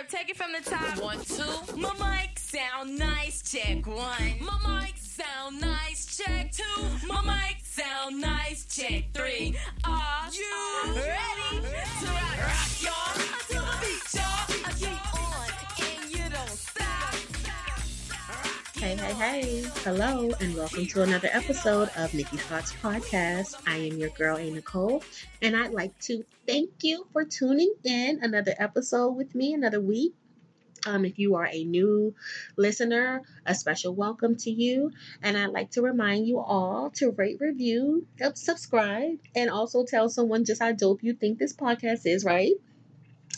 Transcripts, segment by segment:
Verb, take it from the top. One, two. My mic sound nice, check one. My mic sound nice, check two. My mic sound nice, check three. Are you ready to rock, rock y'all? Hey, hey. Hello, and welcome to another episode of Nikki Thoughts Podcast. I am your girl, A. Nicole, and I'd like to thank you for tuning in another episode with me another week. Um, if you are a new listener, a special welcome to you. And I'd like to remind you all to rate, review, subscribe, and also tell someone just how dope you think this podcast is, right?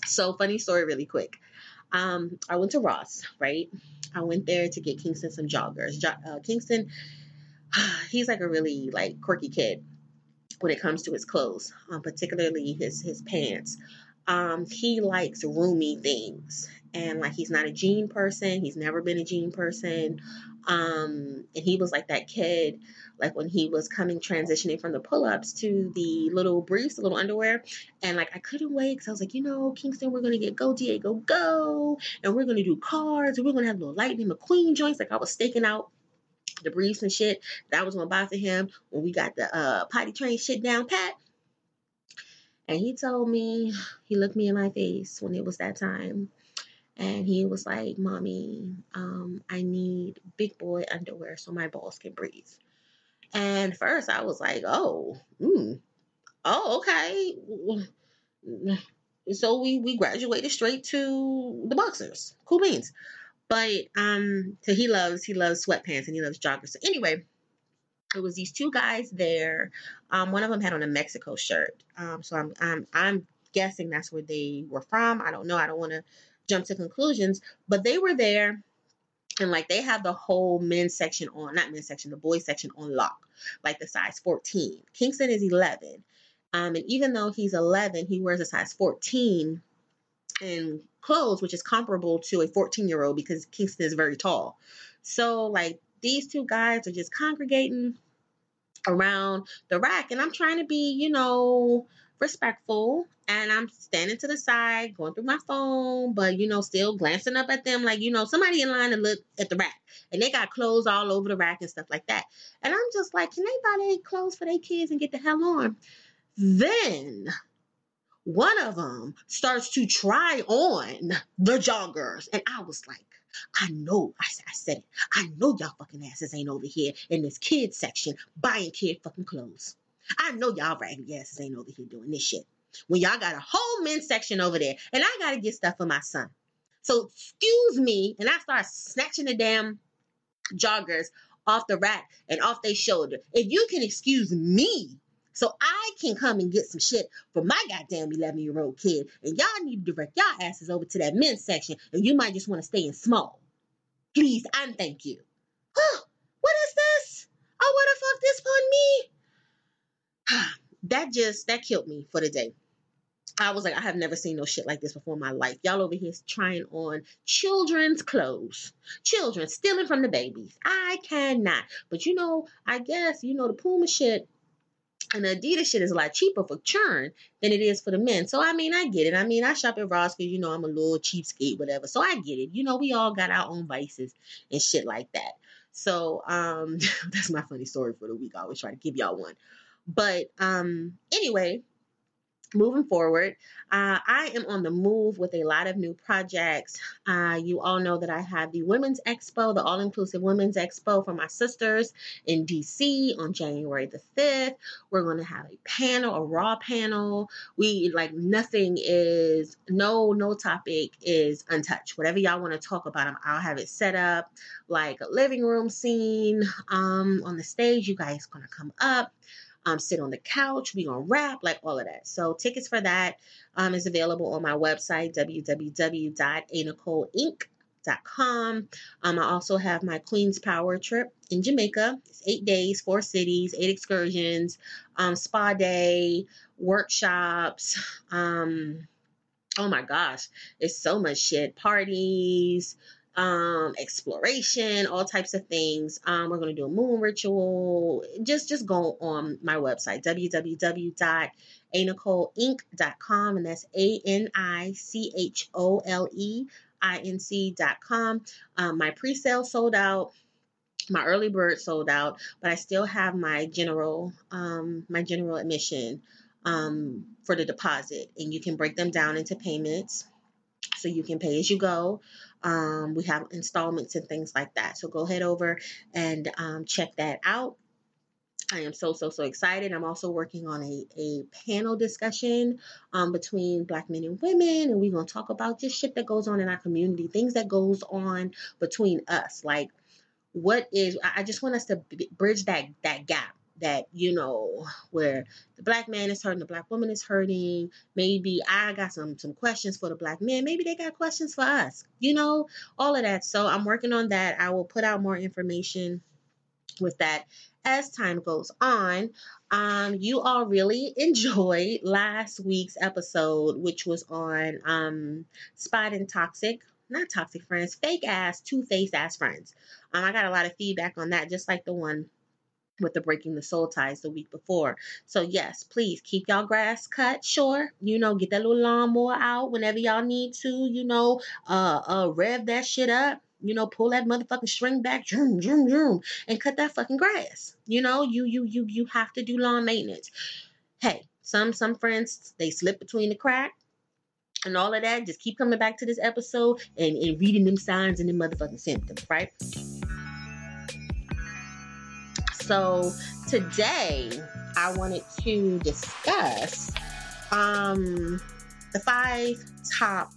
So, funny story, really quick. Um, I went to Ross, right? I went there to get Kingston some joggers. Jo- uh, Kingston, he's like a really like quirky kid when it comes to his clothes, um, particularly his his pants. Um, he likes roomy things, and like he's not a jean person. He's never been a jean person. Um, and he was like that kid, like when he was coming transitioning from the pull ups to the little briefs, the little underwear, and like I couldn't wait because I was like, you know, Kingston, we're gonna get Go Diego Go, and we're gonna do Cars, and we're gonna have little Lightning McQueen joints. Like I was staking out the briefs and shit that I was gonna buy for him when we got the uh, potty train shit down pat. And he told me, he looked me in my face when it was that time. And he was like, Mommy, um, I need big boy underwear so my balls can breathe. And first I was like, Oh, mm, oh, okay. So we, we graduated straight to the boxers. Cool beans. But um, so he loves he loves sweatpants and he loves joggers. So anyway, it was these two guys there. Um, one of them had on a Mexico shirt. Um, so I'm I'm I'm guessing that's where they were from. I don't know. I don't want to jump to conclusions, but they were there. And like they have the whole men's section on, not men's section, the boys section on lock, like the size 14. Kingston is 11. Um, and even though he's 11, he wears a size 14 in clothes, which is comparable to a 14 year old because Kingston is very tall. So, like, these two guys are just congregating around the rack, and I'm trying to be, you know, respectful. And I'm standing to the side, going through my phone, but you know, still glancing up at them like, you know, somebody in line to look at the rack. And they got clothes all over the rack and stuff like that. And I'm just like, can they buy their clothes for their kids and get the hell on? Then one of them starts to try on the joggers. And I was like, I know, I, I said it. I know y'all fucking asses ain't over here in this kid section buying kid fucking clothes. I know y'all raggedy asses ain't over here doing this shit. When y'all got a whole men's section over there and I gotta get stuff for my son. So excuse me, and I start snatching the damn joggers off the rack and off their shoulder. If you can excuse me so I can come and get some shit for my goddamn 11 year old kid. And y'all need to direct y'all asses over to that men's section. And you might just want to stay in small. Please and thank you. What is this? Oh, what the fuck this upon me? that just, that killed me for the day. I was like, I have never seen no shit like this before in my life. Y'all over here trying on children's clothes. Children stealing from the babies. I cannot. But you know, I guess, you know, the Puma shit and the Adidas shit is a lot cheaper for churn than it is for the men. So I mean, I get it. I mean, I shop at Ross because you know I'm a little cheapskate, whatever. So I get it. You know, we all got our own vices and shit like that. So um, that's my funny story for the week. I always try to give y'all one. But um, anyway, moving forward, uh, I am on the move with a lot of new projects. Uh, you all know that I have the Women's Expo, the All Inclusive Women's Expo for my sisters in DC on January the 5th. We're going to have a panel, a raw panel. We like nothing is, no, no topic is untouched. Whatever y'all want to talk about, I'll have it set up like a living room scene um, on the stage. You guys going to come up um, sit on the couch. We gonna rap, like all of that. So tickets for that um, is available on my website www.anicoleinc.com. Um, I also have my Queen's Power trip in Jamaica. It's eight days, four cities, eight excursions, um, spa day, workshops. Um, oh my gosh, it's so much shit. Parties, um, exploration, all types of things. Um, we're going to do a moon ritual. Just just go on my website anicoleinc.com, and that's A N I C H O L E I N C.com. Um, my pre sale sold out. My early bird sold out, but I still have my general um, my general admission um, for the deposit, and you can break them down into payments so you can pay as you go. Um, we have installments and things like that. So go head over and um, check that out. I am so, so, so excited. I'm also working on a, a panel discussion um, between black men and women, and we're going to talk about just shit that goes on in our community, things that goes on between us. Like, what is, I just want us to bridge that, that gap that you know where the black man is hurting the black woman is hurting. Maybe i got some some questions for the black men. Maybe they got questions for us you know all of that. So i'm working on that. I will put out more information with that as time goes on. Um you all really enjoyed last week's episode which was on um spotting toxic not toxic friends fake ass two-faced ass friends. Um i got a lot of feedback on that just like the one with the breaking the soul ties the week before. So yes, please keep y'all grass cut, sure. You know, get that little lawnmower out whenever y'all need to, you know, uh uh rev that shit up. You know, pull that motherfucking string back, zoom, zoom, zoom, and cut that fucking grass. You know, you you you you have to do lawn maintenance. Hey, some some friends they slip between the crack and all of that. Just keep coming back to this episode and, and reading them signs and them motherfucking symptoms, right? So today I wanted to discuss um, the five top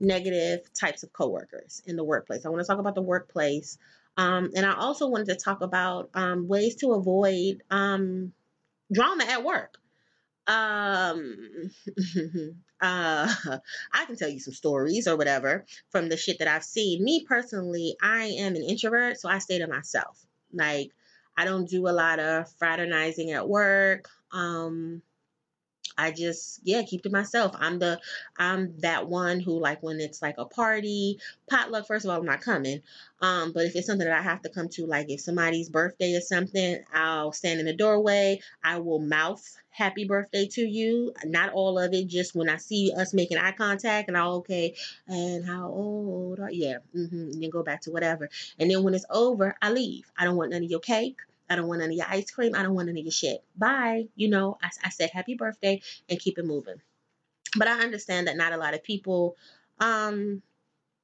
negative types of coworkers in the workplace. I want to talk about the workplace. Um, and I also wanted to talk about um, ways to avoid um, drama at work. Um, uh, I can tell you some stories or whatever from the shit that I've seen. Me personally, I am an introvert, so I stay to myself. Like, I don't do a lot of fraternizing at work. Um, I just yeah keep to myself. I'm the I'm that one who like when it's like a party potluck. First of all, I'm not coming. Um, but if it's something that I have to come to, like if somebody's birthday or something, I'll stand in the doorway. I will mouth happy birthday to you. Not all of it, just when I see us making eye contact and I'll okay. And how old are? Yeah, mm-hmm, and then go back to whatever. And then when it's over, I leave. I don't want none of your cake. I don't want any of your ice cream. I don't want any of your shit. Bye. You know, I, I said happy birthday and keep it moving. But I understand that not a lot of people, um,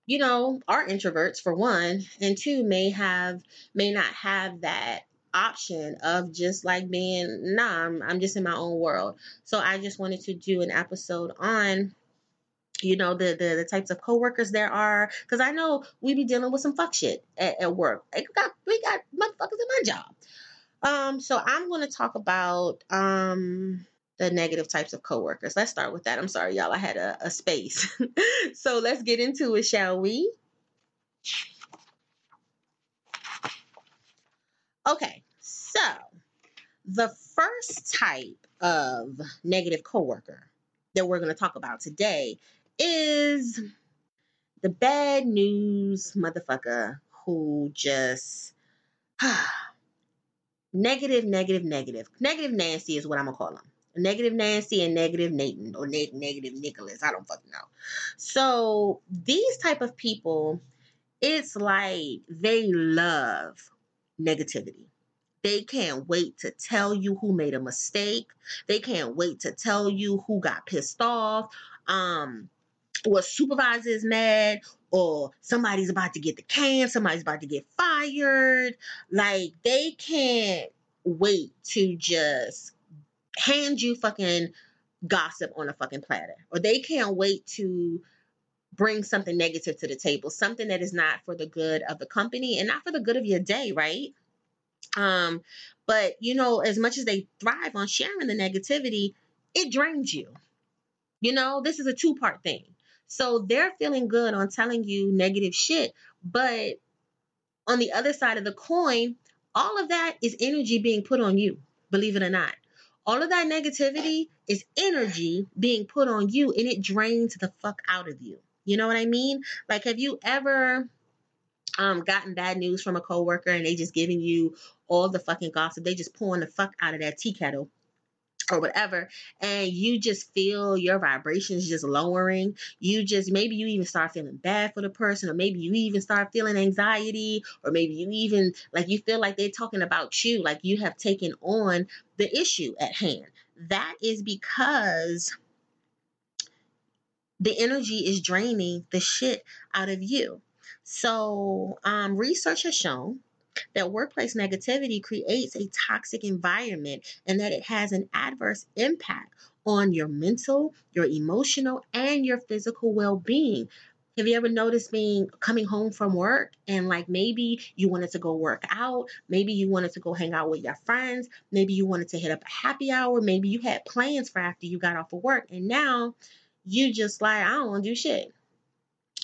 you know, are introverts for one, and two may have may not have that option of just like being nah I'm, I'm just in my own world so i just wanted to do an episode on you know the, the the types of coworkers there are because i know we be dealing with some fuck shit at, at work. We got, we got motherfuckers in my job. Um so i'm going to talk about um the negative types of coworkers. Let's start with that. I'm sorry y'all. I had a, a space. So let's get into it shall we? Okay so the first type of negative coworker that we're going to talk about today is the bad news motherfucker who just negative, negative, negative. Negative Nancy is what I'm gonna call him. Negative Nancy and negative Nathan or ne- negative Nicholas. I don't fucking know. So these type of people, it's like they love negativity. They can't wait to tell you who made a mistake. They can't wait to tell you who got pissed off. Um, or a supervisor is mad or somebody's about to get the can, somebody's about to get fired. Like they can't wait to just hand you fucking gossip on a fucking platter. Or they can't wait to bring something negative to the table, something that is not for the good of the company and not for the good of your day, right? Um, but you know, as much as they thrive on sharing the negativity, it drains you. You know, this is a two part thing. So they're feeling good on telling you negative shit. But on the other side of the coin, all of that is energy being put on you, believe it or not. All of that negativity is energy being put on you and it drains the fuck out of you. You know what I mean? Like, have you ever um, gotten bad news from a coworker and they just giving you all the fucking gossip? They just pouring the fuck out of that tea kettle or whatever and you just feel your vibrations just lowering. You just maybe you even start feeling bad for the person or maybe you even start feeling anxiety or maybe you even like you feel like they're talking about you like you have taken on the issue at hand. That is because the energy is draining the shit out of you. So um, research has shown that workplace negativity creates a toxic environment and that it has an adverse impact on your mental, your emotional, and your physical well being. Have you ever noticed being coming home from work and like maybe you wanted to go work out, maybe you wanted to go hang out with your friends, maybe you wanted to hit up a happy hour, maybe you had plans for after you got off of work, and now you just like, I don't want to do shit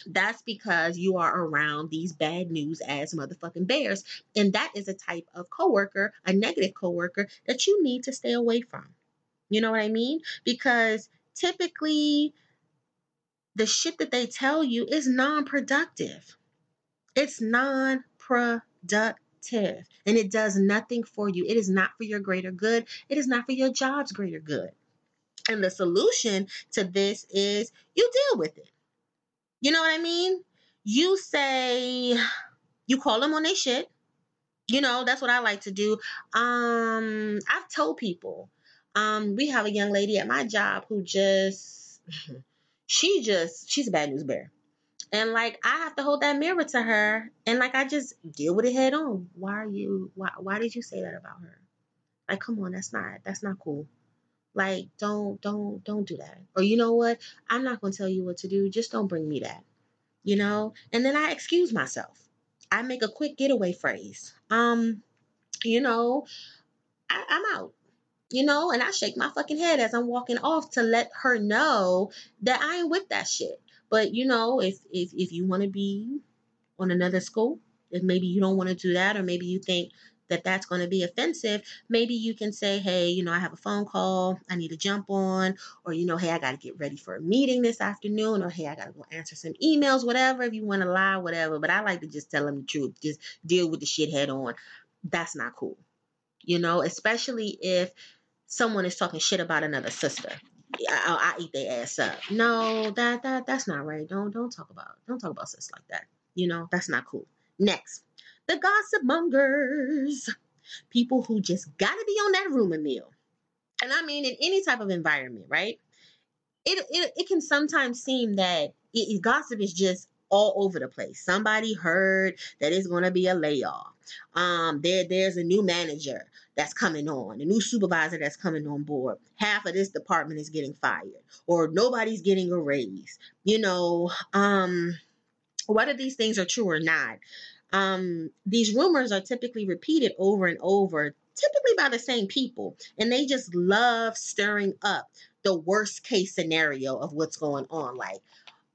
that's because you are around these bad news as motherfucking bears. And that is a type of coworker, a negative coworker that you need to stay away from. You know what I mean? Because typically the shit that they tell you is non-productive. It's non-productive and it does nothing for you. It is not for your greater good. It is not for your job's greater good. And the solution to this is you deal with it. You know what I mean? You say you call them on their shit. You know, that's what I like to do. Um, I've told people. Um, we have a young lady at my job who just she just she's a bad news bear. And like I have to hold that mirror to her and like I just deal with it head on. Why are you why why did you say that about her? Like come on, that's not that's not cool. Like, don't, don't, don't do that. Or you know what? I'm not going to tell you what to do. Just don't bring me that. You know? And then I excuse myself. I make a quick getaway phrase. Um, you know, I, I'm out. You know, and I shake my fucking head as I'm walking off to let her know that I ain't with that shit. But you know, if if if you want to be on another school, if maybe you don't want to do that, or maybe you think that that's going to be offensive, maybe you can say, hey, you know, I have a phone call I need to jump on, or, you know, hey, I got to get ready for a meeting this afternoon, or hey, I got to go answer some emails, whatever, if you want to lie, whatever. But I like to just tell them the truth, just deal with the shit head on. That's not cool, you know, especially if someone is talking shit about another sister. I, I eat their ass up. No, that that that's not right. Don't don't talk about don't talk about sis like that. You know that's not cool. Next, the gossip mongers, people who just got to be on that rumor mill. And I mean, in any type of environment, right? It, it, it can sometimes seem that it, gossip is just all over the place. Somebody heard that it's going to be a layoff. Um, there, there's a new manager that's coming on, a new supervisor that's coming on board. Half of this department is getting fired, or nobody's getting a raise. You know, um, whether these things are true or not, um, these rumors are typically repeated over and over, typically by the same people, and they just love stirring up the worst case scenario of what's going on. Like,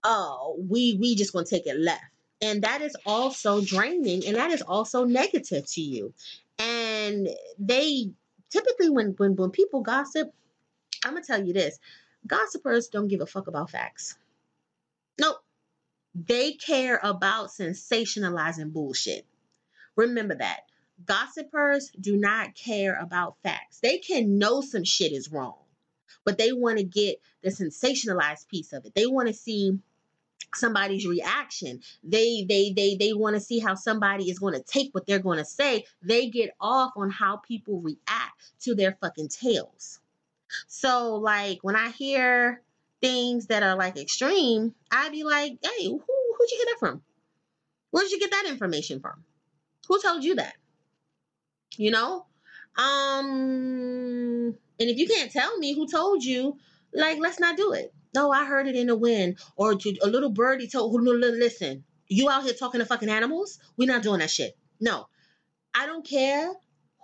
oh, we we just gonna take it left, and that is also draining, and that is also negative to you. And they typically when when when people gossip, I'm gonna tell you this: gossipers don't give a fuck about facts. Nope. They care about sensationalizing bullshit. Remember that. Gossipers do not care about facts. They can know some shit is wrong, but they want to get the sensationalized piece of it. They want to see somebody's reaction. They they they they want to see how somebody is going to take what they're going to say. They get off on how people react to their fucking tales. So like when I hear things that are like extreme, I'd be like, hey, who who'd you get that from? Where did you get that information from? Who told you that? You know? Um and if you can't tell me who told you, like let's not do it. No, I heard it in the wind. Or a little birdie told who listen, you out here talking to fucking animals? We're not doing that shit. No. I don't care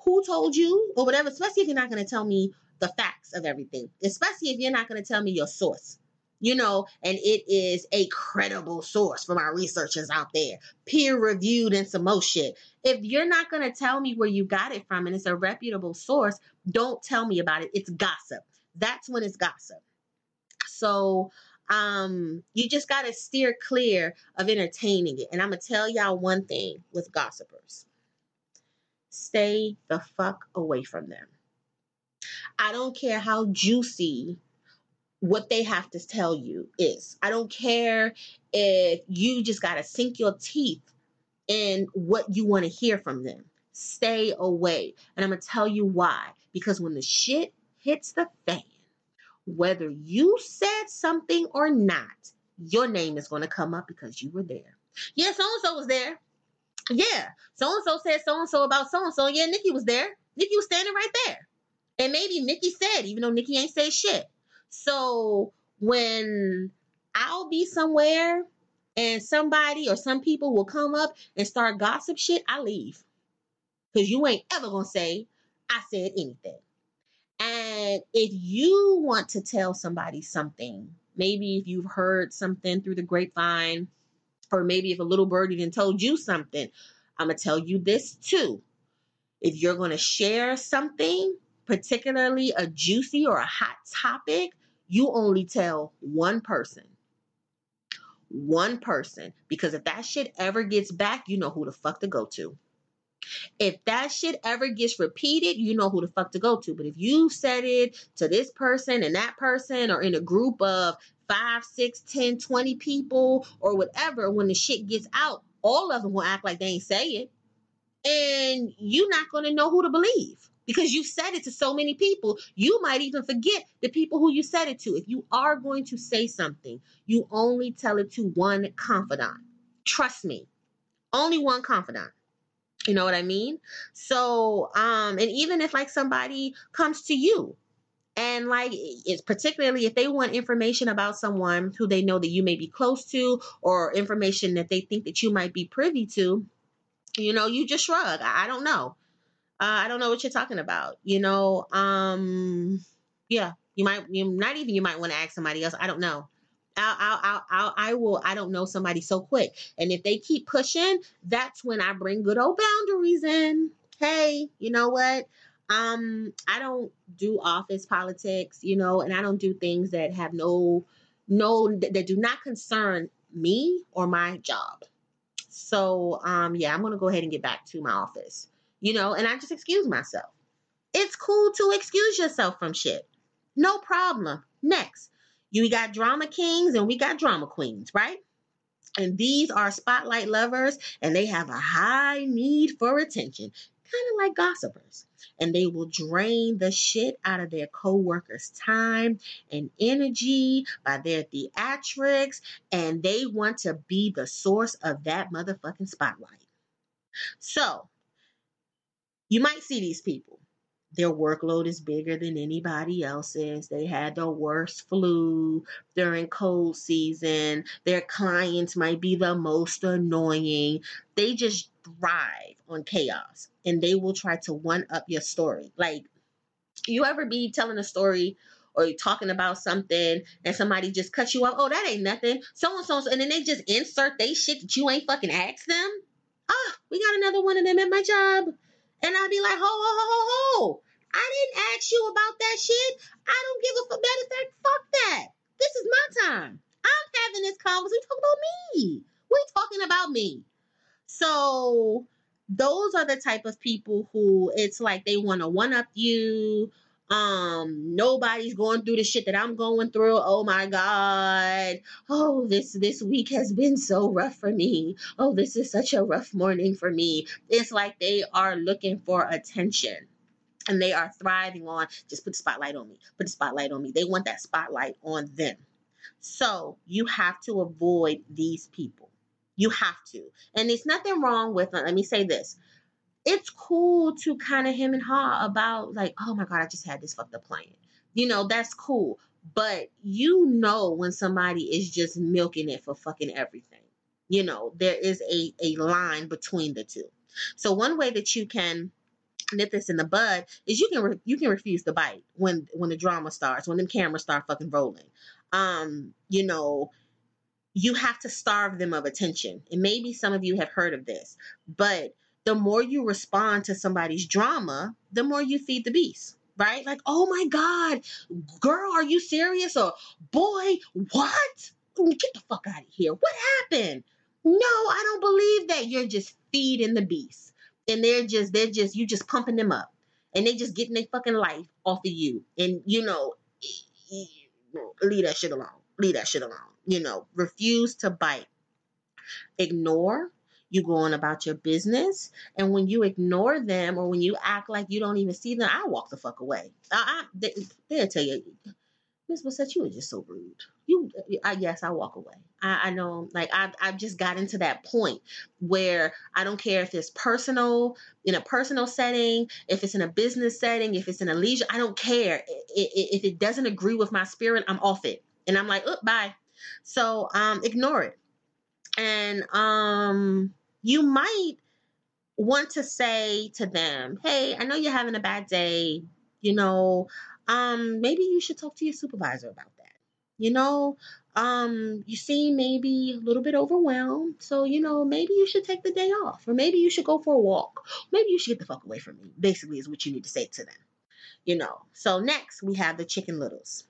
who told you or whatever, especially if you're not gonna tell me the facts of everything, especially if you're not going to tell me your source. You know, and it is a credible source for my researchers out there, peer reviewed and some more shit. If you're not going to tell me where you got it from and it's a reputable source, don't tell me about it. It's gossip. That's when it's gossip. So, um, you just got to steer clear of entertaining it. And I'm going to tell y'all one thing with gossipers stay the fuck away from them I don't care how juicy what they have to tell you is. I don't care if you just got to sink your teeth in what you want to hear from them. Stay away. And I'm going to tell you why. Because when the shit hits the fan, whether you said something or not, your name is going to come up because you were there. Yeah, so and so was there. Yeah, so and so said so and so about so and so. Yeah, Nikki was there. Nikki was standing right there. And maybe Nikki said, even though Nikki ain't say shit. So when I'll be somewhere and somebody or some people will come up and start gossip shit, I leave. Because you ain't ever gonna say I said anything. And if you want to tell somebody something, maybe if you've heard something through the grapevine, or maybe if a little birdie didn't told you something, I'm gonna tell you this too. If you're gonna share something, particularly a juicy or a hot topic, you only tell one person. One person. Because if that shit ever gets back, you know who the fuck to go to. If that shit ever gets repeated, you know who the fuck to go to. But if you said it to this person and that person or in a group of five, six, ten, twenty people or whatever, when the shit gets out, all of them will act like they ain't say it. And you're not going to know who to believe because you've said it to so many people. You might even forget the people who you said it to. If you are going to say something, you only tell it to one confidant. Trust me, only one confidant. You know what I mean? So, um, and even if like somebody comes to you and like it's particularly if they want information about someone who they know that you may be close to or information that they think that you might be privy to, you know, you just shrug. I, I don't know. Uh, I don't know what you're talking about. You know, um, yeah, you might, you not even you might want to ask somebody else. I don't know. I'll, I'll, I'll, I will, I don't know somebody so quick. And if they keep pushing, that's when I bring good old boundaries in. Hey, you know what? Um, I don't do office politics, you know, and I don't do things that have no, no, that do not concern me or my job. So, um, yeah, I'm gonna go ahead and get back to my office, you know, and I just excuse myself. It's cool to excuse yourself from shit. No problem. Next. You got drama kings and we got drama queens, right? And these are spotlight lovers and they have a high need for attention, kind of like gossipers. And they will drain the shit out of their co-workers' time and energy by their theatrics, and they want to be the source of that motherfucking spotlight. So, you might see these people their workload is bigger than anybody else's. They had the worst flu during cold season. Their clients might be the most annoying. They just thrive on chaos and they will try to one up your story. Like, you ever be telling a story or you're talking about something and somebody just cuts you off? Oh, that ain't nothing. So and so, and then they just insert they shit that you ain't fucking asked them. Ah, oh, we got another one of them at my job. And I'll be like, ho, ho, ho, ho, ho. I didn't ask you about that shit. I don't give a fuck. Matter of fact, fuck that. This is my time. I'm having this conversation. We talking about me. We talking about me. So those are the type of people who it's like they want to one up you. Um, nobody's going through the shit that I'm going through. Oh my God. Oh, this this week has been so rough for me. Oh, this is such a rough morning for me. It's like they are looking for attention and they are thriving on just put the spotlight on me, put the spotlight on me. They want that spotlight on them. So you have to avoid these people. You have to. And there's nothing wrong with, let me say this. It's cool to kind of him and ha about, like, oh my God, I just had this fucked up plan. You know, that's cool. But you know when somebody is just milking it for fucking everything. You know, there is a, a line between the two. So one way that you can nip this in the bud is you can re- you can refuse to bite when when the drama starts when the cameras start fucking rolling um you know you have to starve them of attention and maybe some of you have heard of this but the more you respond to somebody's drama the more you feed the beast right like oh my god girl are you serious or boy what get the fuck out of here what happened no i don't believe that you're just feeding the beast and they're just they're just you just pumping them up and they just getting their fucking life off of you. And you know, leave that shit alone. Leave that shit alone. You know, refuse to bite. Ignore. You go on about your business, and when you ignore them or when you act like you don't even see them, I walk the fuck away. I, I they, they'll tell you, Miss Bissette, you were just so rude. You, I yes, I walk away. I, I know, like I've, I've just gotten to that point where I don't care if it's personal, in a personal setting, if it's in a business setting, if it's in a leisure, I don't care. If it doesn't agree with my spirit, I'm off it, and I'm like, oh, bye. So, um, ignore it, and um, you might want to say to them, hey, I know you're having a bad day. You know, um, maybe you should talk to your supervisor about that. You know, um, you seem maybe a little bit overwhelmed. So, you know, maybe you should take the day off, or maybe you should go for a walk. Maybe you should get the fuck away from me, basically, is what you need to say to them. You know, so next we have the chicken littles.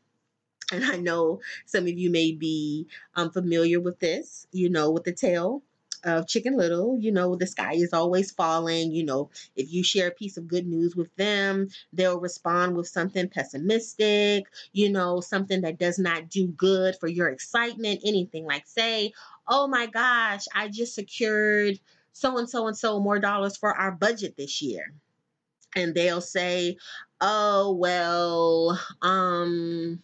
And I know some of you may be um, familiar with this, you know, with the tale of Chicken Little, you know, the sky is always falling. You know, if you share a piece of good news with them, they'll respond with something pessimistic, you know, something that does not do good for your excitement, anything like, say, oh my gosh, I just secured so and so and so more dollars for our budget this year. And they'll say, oh, well, um,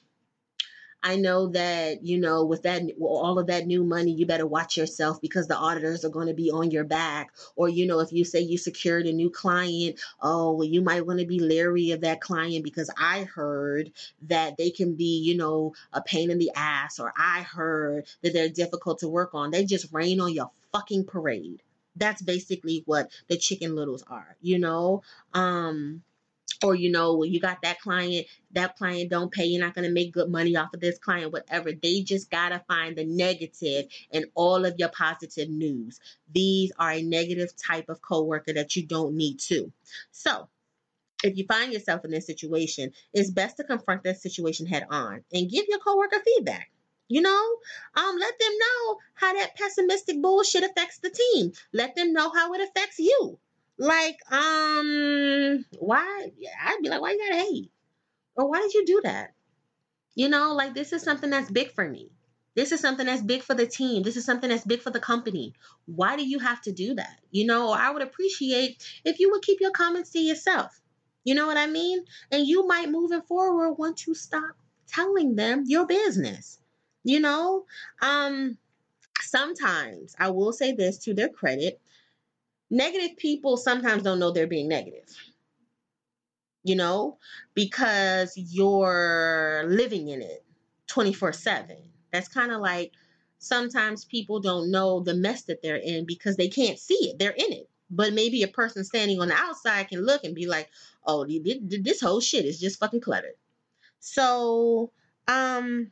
I know that, you know, with that, all of that new money, you better watch yourself because the auditors are going to be on your back. Or, you know, if you say you secured a new client, oh, well, you might want to be leery of that client because I heard that they can be, you know, a pain in the ass, or I heard that they're difficult to work on. They just rain on your fucking parade. That's basically what the chicken littles are, you know? Um, or you know you got that client that client don't pay you're not going to make good money off of this client whatever. They just got to find the negative in all of your positive news. These are a negative type of coworker that you don't need to. So if you find yourself in this situation it's best to confront that situation head on and give your coworker feedback. You know um let them know how that pessimistic bullshit affects the team. Let them know how it affects you like, um, why? I'd be like, why you gotta hate? Or why did you do that? You know, like this is something that's big for me. This is something that's big for the team. This is something that's big for the company. Why do you have to do that? You know, or I would appreciate if you would keep your comments to yourself. You know what I mean? And you might moving forward want to stop telling them your business. You know, um, sometimes I will say this to their credit negative people sometimes don't know they're being negative. You know? Because you're living in it 24 7 that's kind of like sometimes people don't know the mess that they're in because they can't see it. They're in it. But maybe a person standing on the outside can look and be like oh this whole shit is just fucking cluttered. So um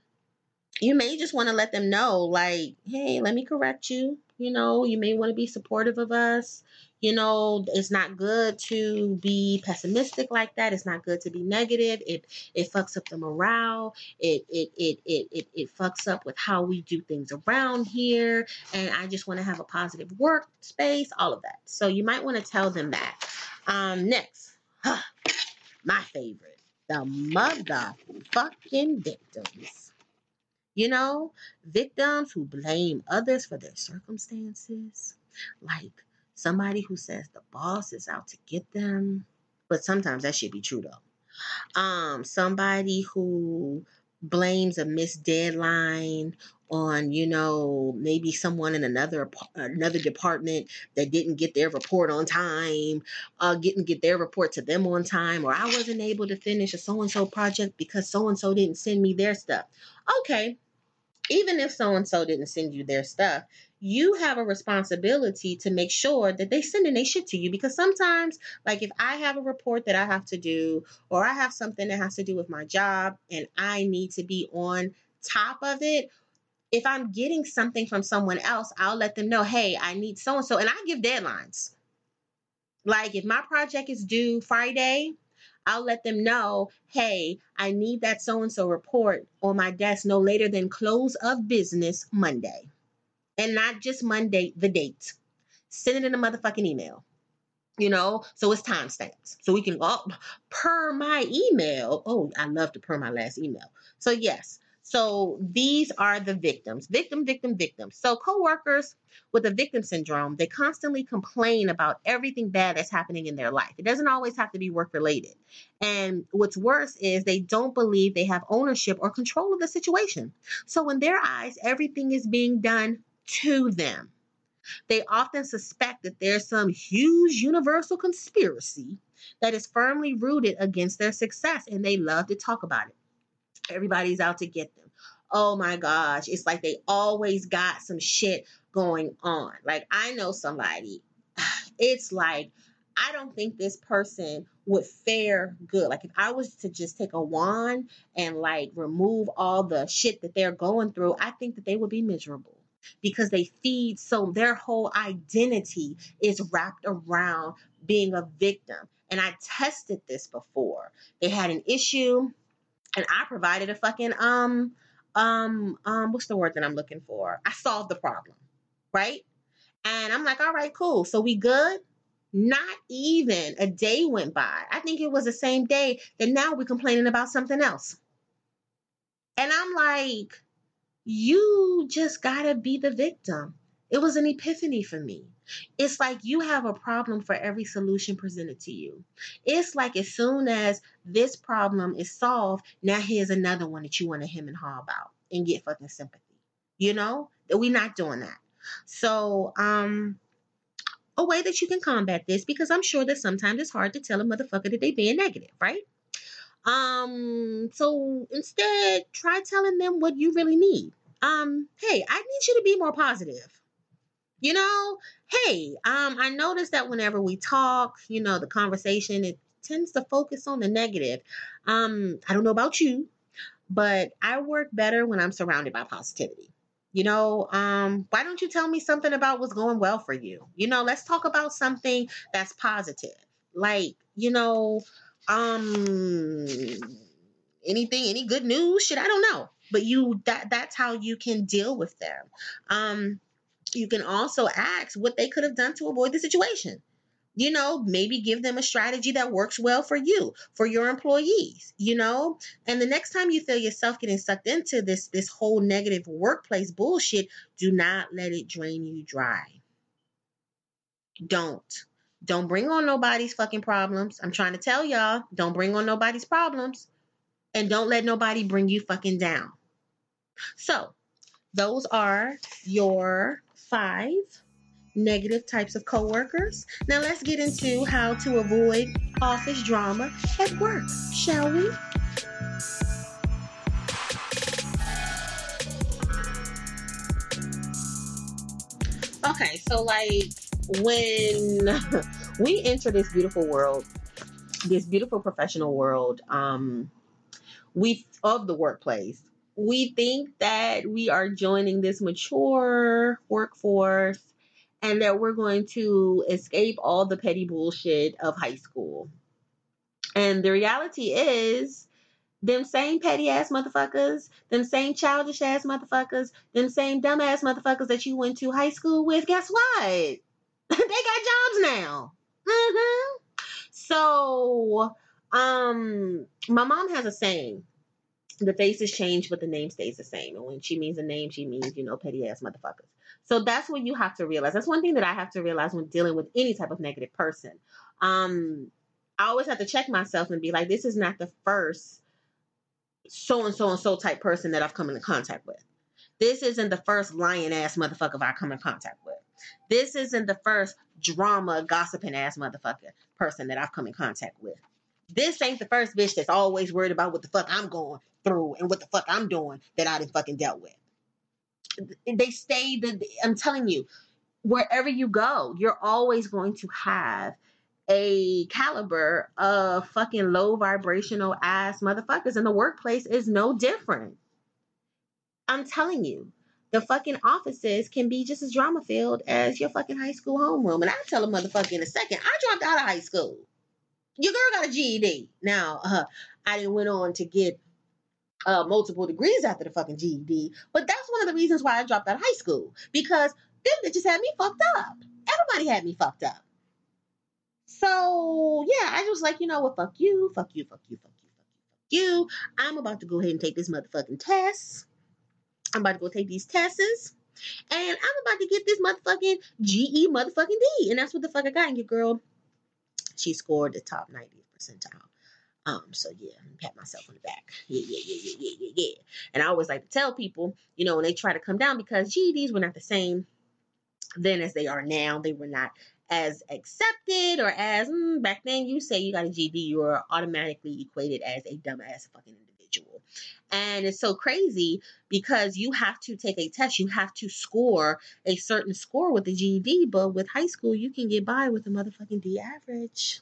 you may just want to let them know like hey let me correct you you know, you may want to be supportive of us. You know, it's not good to be pessimistic like that. It's not good to be negative. It it fucks up the morale. It it it it it, it fucks up with how we do things around here. And I just want to have a positive workspace, all of that. So you might want to tell them that. Um, next, huh, my favorite, the motherfucking victims. You know, victims who blame others for their circumstances, like somebody who says the boss is out to get them, but sometimes that should be true though. Um, somebody who blames a missed deadline on you know maybe someone in another another department that didn't get their report on time uh didn't get their report to them on time or i wasn't able to finish a so and so project because so and so didn't send me their stuff. Okay even if so and so didn't send you their stuff, you have a responsibility to make sure that they sending their shit to you because sometimes like if I have a report that I have to do or I have something that has to do with my job and I need to be on top of it, if I'm getting something from someone else, I'll let them know, hey, I need so and so. And I give deadlines. Like if my project is due Friday, I'll let them know, hey, I need that so and so report on my desk no later than close of business Monday. And not just Monday, the date. Send it in a motherfucking email. you know so it's timestamps so we can oh, per my email oh i love to per my last email so yes so these are the victims. Victim victim victim. So coworkers with a victim syndrome they constantly complain about everything bad that's happening in their life. It doesn't always have to be work related. And what's worse is they don't believe they have ownership or control of the situation. So in their eyes everything is being done to them. They often suspect that there's some huge universal conspiracy that is firmly rooted against their success, and they love to talk about it. Everybody's out to get them. Oh my gosh, it's like they always got some shit going on. Like, I know somebody, it's like, I don't think this person would fare good. Like if I was to just take a wand and like remove all the shit that they're going through, I think that they would be miserable because they feed so their whole identity is wrapped around being a victim. And I tested this before. They had an issue and I provided a fucking um um um what's the word that I'm looking for? I solved the problem, right? And I'm like, all right, cool. So we good? Not even a day went by. I think it was the same day that now we're complaining about something else. And I'm like, you just gotta be the victim. It was an epiphany for me. It's like you have a problem for every solution presented to you. It's like as soon as this problem is solved, now here's another one that you want to hem and haw about and get fucking sympathy. You know? We're not doing that. So, um, a way that you can combat this, because I'm sure that sometimes it's hard to tell a motherfucker that they being negative, right? Um, so instead, try telling them what you really need. Um, hey, I need you to be more positive. You know, hey, um, I noticed that whenever we talk, you know, the conversation it tends to focus on the negative. Um, I don't know about you, but I work better when I'm surrounded by positivity. You know, um, why don't you tell me something about what's going well for you? You know, let's talk about something that's positive. Like, you know, um anything any good news shit i don't know but you that that's how you can deal with them um you can also ask what they could have done to avoid the situation you know maybe give them a strategy that works well for you for your employees you know and the next time you feel yourself getting sucked into this this whole negative workplace bullshit do not let it drain you dry don't don't bring on nobody's fucking problems. I'm trying to tell y'all, don't bring on nobody's problems. And don't let nobody bring you fucking down. So, those are your five negative types of coworkers. Now, let's get into how to avoid office drama at work, shall we? Okay, so like when we enter this beautiful world, this beautiful professional world, um, we of the workplace, we think that we are joining this mature workforce and that we're going to escape all the petty bullshit of high school. And the reality is, them same petty ass motherfuckers, them same childish ass motherfuckers, them same dumb ass motherfuckers that you went to high school with, guess what? they got jobs now. Mm-hmm. So, um, my mom has a saying. The faces change, but the name stays the same. And when she means a name, she means, you know, petty ass motherfuckers. So that's what you have to realize. That's one thing that I have to realize when dealing with any type of negative person. Um, I always have to check myself and be like, this is not the first so and so and so type person that I've come into contact with. This isn't the first lion ass motherfucker I come in contact with. This isn't the first drama, gossiping ass motherfucker person that I've come in contact with. This ain't the first bitch that's always worried about what the fuck I'm going through and what the fuck I'm doing that I didn't fucking dealt with. They stay the I'm telling you, wherever you go, you're always going to have a caliber of fucking low vibrational ass motherfuckers, and the workplace is no different. I'm telling you, the fucking offices can be just as drama filled as your fucking high school homeroom. And I tell a motherfucker in a second, I dropped out of high school. Your girl got a GED. Now, uh, I didn't went on to get uh, multiple degrees after the fucking GED, but that's one of the reasons why I dropped out of high school because them bitches had me fucked up. Everybody had me fucked up. So yeah, I was like, you know what, fuck you, fuck you, fuck you, fuck you, fuck you, fuck you. I'm about to go ahead and take this motherfucking test. I'm about to go take these tests. And I'm about to get this motherfucking GE motherfucking D. And that's what the fuck I got. And your girl, she scored the top 90th percentile. Um, so yeah, pat myself on the back. Yeah, yeah, yeah, yeah, yeah, yeah, yeah. And I always like to tell people, you know, when they try to come down because GEDs were not the same then as they are now. They were not as accepted or as mm, back then you say you got a GED, you are automatically equated as a dumbass fucking individual. And it's so crazy because you have to take a test, you have to score a certain score with the GED, but with high school you can get by with a motherfucking D average.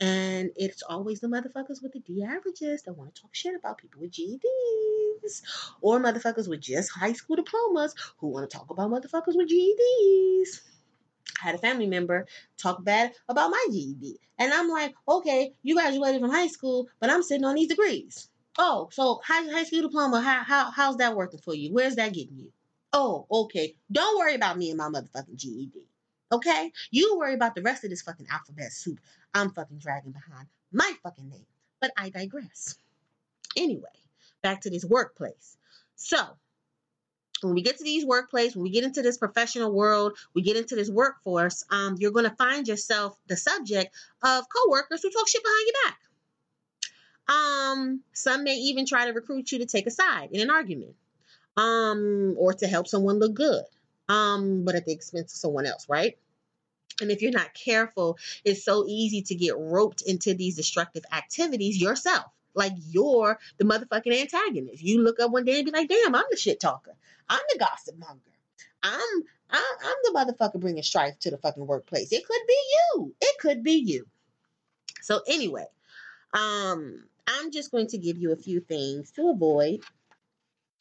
And it's always the motherfuckers with the D averages that want to talk shit about people with GEDs. Or motherfuckers with just high school diplomas who want to talk about motherfuckers with GEDs. I had a family member talk bad about my GED. And I'm like, okay, you graduated from high school, but I'm sitting on these degrees. Oh, so high, high school diploma, how, how, how's that working for you? Where's that getting you? Oh, okay. Don't worry about me and my motherfucking GED. Okay? You worry about the rest of this fucking alphabet soup I'm fucking dragging behind my fucking name. But I digress. Anyway, back to this workplace. So, when we get to these workplace, when we get into this professional world, we get into this workforce, um, you're going to find yourself the subject of coworkers who talk shit behind your back. Um, some may even try to recruit you to take a side in an argument, um, or to help someone look good, um, but at the expense of someone else, right? And if you're not careful, it's so easy to get roped into these destructive activities yourself. Like you're the motherfucking antagonist. You look up one day and be like, damn, I'm the shit talker. I'm the gossip monger. I'm I, I'm the motherfucker bringing strife to the fucking workplace. It could be you. It could be you. So anyway, um, I'm just going to give you a few things to avoid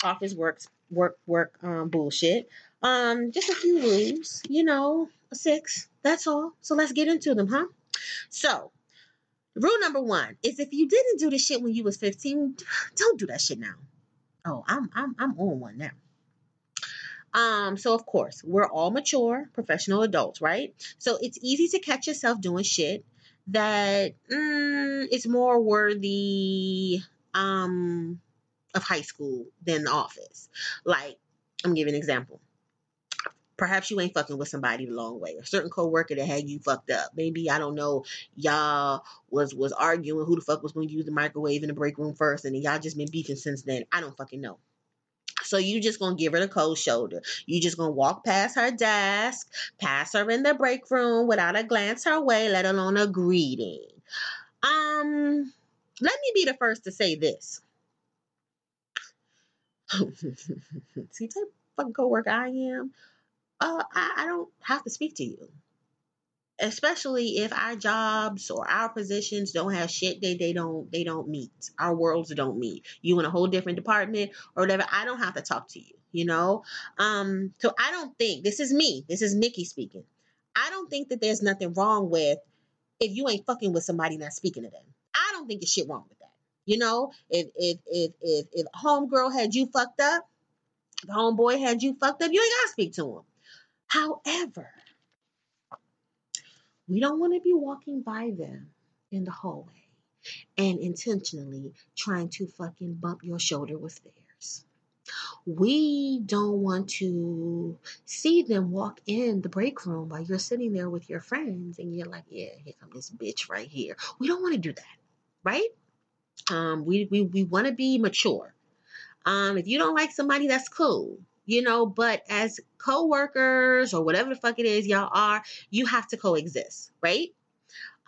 office work work work um bullshit. Um, just a few rules, you know, six. That's all. So let's get into them, huh? So rule number one is if you didn't do the shit when you was 15, don't do that shit now. Oh, I'm I'm I'm on one now. Um, so of course, we're all mature professional adults, right? So it's easy to catch yourself doing shit that mm, is more worthy um of high school than the office. Like, I'm giving an example. Perhaps you ain't fucking with somebody the long way. A certain coworker that had you fucked up. Maybe I don't know. Y'all was was arguing who the fuck was going to use the microwave in the break room first, and y'all just been beefing since then. I don't fucking know. So you just gonna give her the cold shoulder. You just gonna walk past her desk, pass her in the break room without a glance her way, let alone a greeting. Um, let me be the first to say this. See, type of fucking coworker I am. Uh, I, I don't have to speak to you especially if our jobs or our positions don't have shit they they don't they don't meet our worlds don't meet. You in a whole different department or whatever i don't have to talk to you you know? Um so i don't think this is me this is nikki speaking. I don't think that there's nothing wrong with if you ain't fucking with somebody not speaking to them. I don't think there's shit wrong with that you know? If if if if, if homegirl had you fucked up if homeboy had you fucked up you ain't gotta speak to him however we don't want to be walking by them in the hallway and intentionally trying to fucking bump your shoulder with theirs. We don't want to see them walk in the break room while you're sitting there with your friends and you're like, yeah, here come this bitch right here. We don't want to do that, right? Um, we we, we want to be mature. Um, if you don't like somebody, that's cool you know, but as co-workers or whatever the fuck it is y'all are, you have to coexist, right?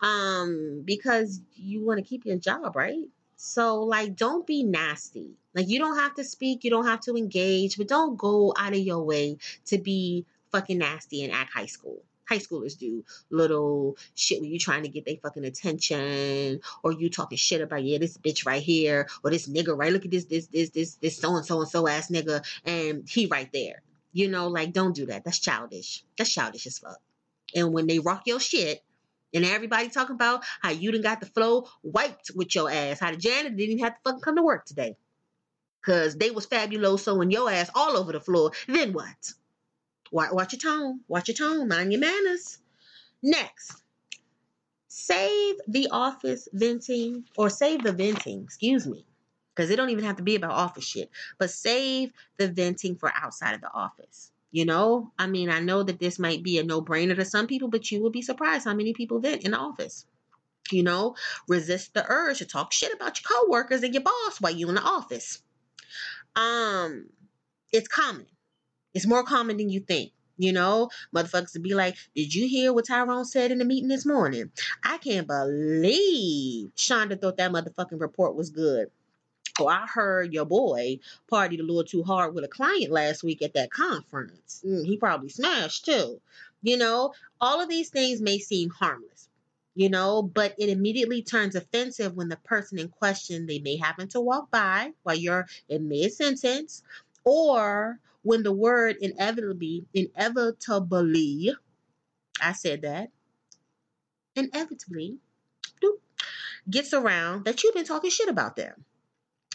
Um, because you want to keep your job, right? So like don't be nasty. Like you don't have to speak, you don't have to engage, but don't go out of your way to be fucking nasty and act high school high schoolers do little shit where you trying to get their fucking attention or you talking shit about yeah this bitch right here or this nigga right? Look at this this this this this so and so and so ass nigga and he right there. You know like don't do that. That's childish. That's childish as fuck. And when they rock your shit and everybody talking about how you done got the flow wiped with your ass how the janitor didn't even have to fucking come to work today because they was fabuloso and your ass all over the floor then what Watch, your tone. Watch your tone. Mind your manners. Next, save the office venting or save the venting, excuse me, because it don't even have to be about office shit, but save the venting for outside of the office. You know, I mean, I know that this might be a no brainer to some people, but you will be surprised how many people vent in the office. You know, resist the urge to talk shit about your coworkers and your boss while you in the office. Um, it's common. It's more common than you think. You know, motherfuckers to be like, Did you hear what Tyrone said in the meeting this morning? I can't believe Shonda thought that motherfucking report was good. Oh, I heard your boy partied a little too hard with a client last week at that conference. Mm, he probably smashed too. You know, all of these things may seem harmless, you know, but it immediately turns offensive when the person in question they may happen to walk by while you're in mid sentence, or when the word inevitably, inevitably, I said that, inevitably, bloop, gets around that you've been talking shit about them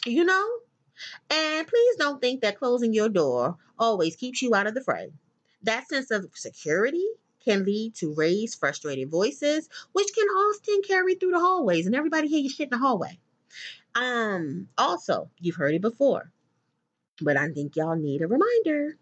you know? And please don't think that closing your door always keeps you out of the fray. That sense of security can lead to raised, frustrated voices, which can often carry through the hallways, and everybody hear your shit in the hallway. Um, also, you've heard it before, but I think y'all need a reminder.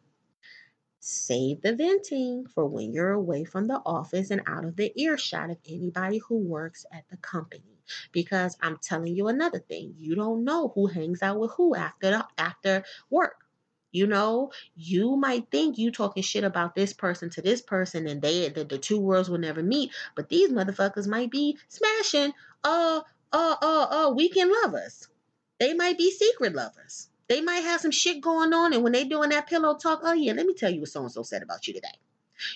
Save the venting for when you're away from the office and out of the earshot of anybody who works at the company. Because I'm telling you another thing, you don't know who hangs out with who after after work. You know, you might think you talking shit about this person to this person and they the, the two worlds will never meet, but these motherfuckers might be smashing uh uh uh uh weekend lovers. They might be secret lovers. They might have some shit going on, and when they doing that pillow talk, oh yeah, let me tell you what so and so said about you today.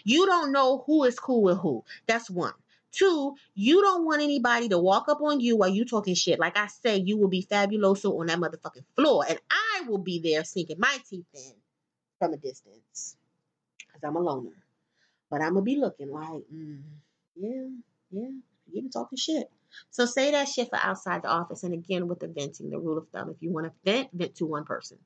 You don't know who is cool with who. That's one. Two, you don't want anybody to walk up on you while you talking shit. Like I say, you will be fabuloso on that motherfucking floor, and I will be there sinking my teeth in from a distance because I'm a loner. But I'm gonna be looking like, mm, yeah, yeah, you been talking shit. So say that shit for outside the office. And again, with the venting, the rule of thumb: if you want to vent, vent to one person.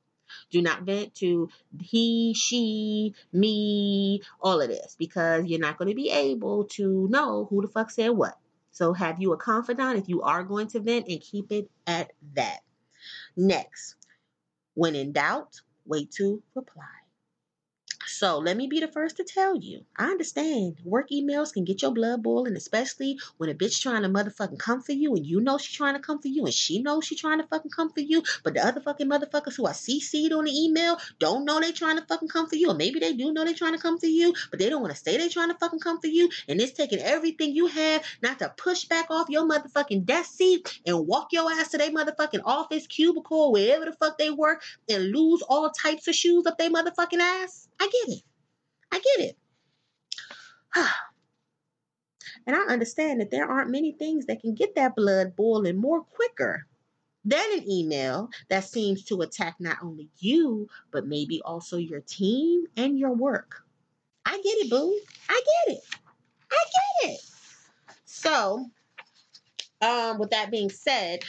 Do not vent to he, she, me, all of this because you're not going to be able to know who the fuck said what. So have you a confidant if you are going to vent and keep it at that. Next, when in doubt, wait to reply. So let me be the first to tell you. I understand work emails can get your blood boiling, especially when a bitch trying to motherfucking come for you and you know she's trying to come for you and she knows she's trying to fucking come for you, but the other fucking motherfuckers who are CC'd on the email don't know they trying to fucking come for you, or maybe they do know they trying to come for you, but they don't want to say they trying to fucking come for you, and it's taking everything you have not to push back off your motherfucking desk seat and walk your ass to their motherfucking office cubicle, wherever the fuck they work, and lose all types of shoes up their motherfucking ass. I get it. I get it. and I understand that there aren't many things that can get that blood boiling more quicker than an email that seems to attack not only you, but maybe also your team and your work. I get it, boo. I get it. I get it. So, um, with that being said,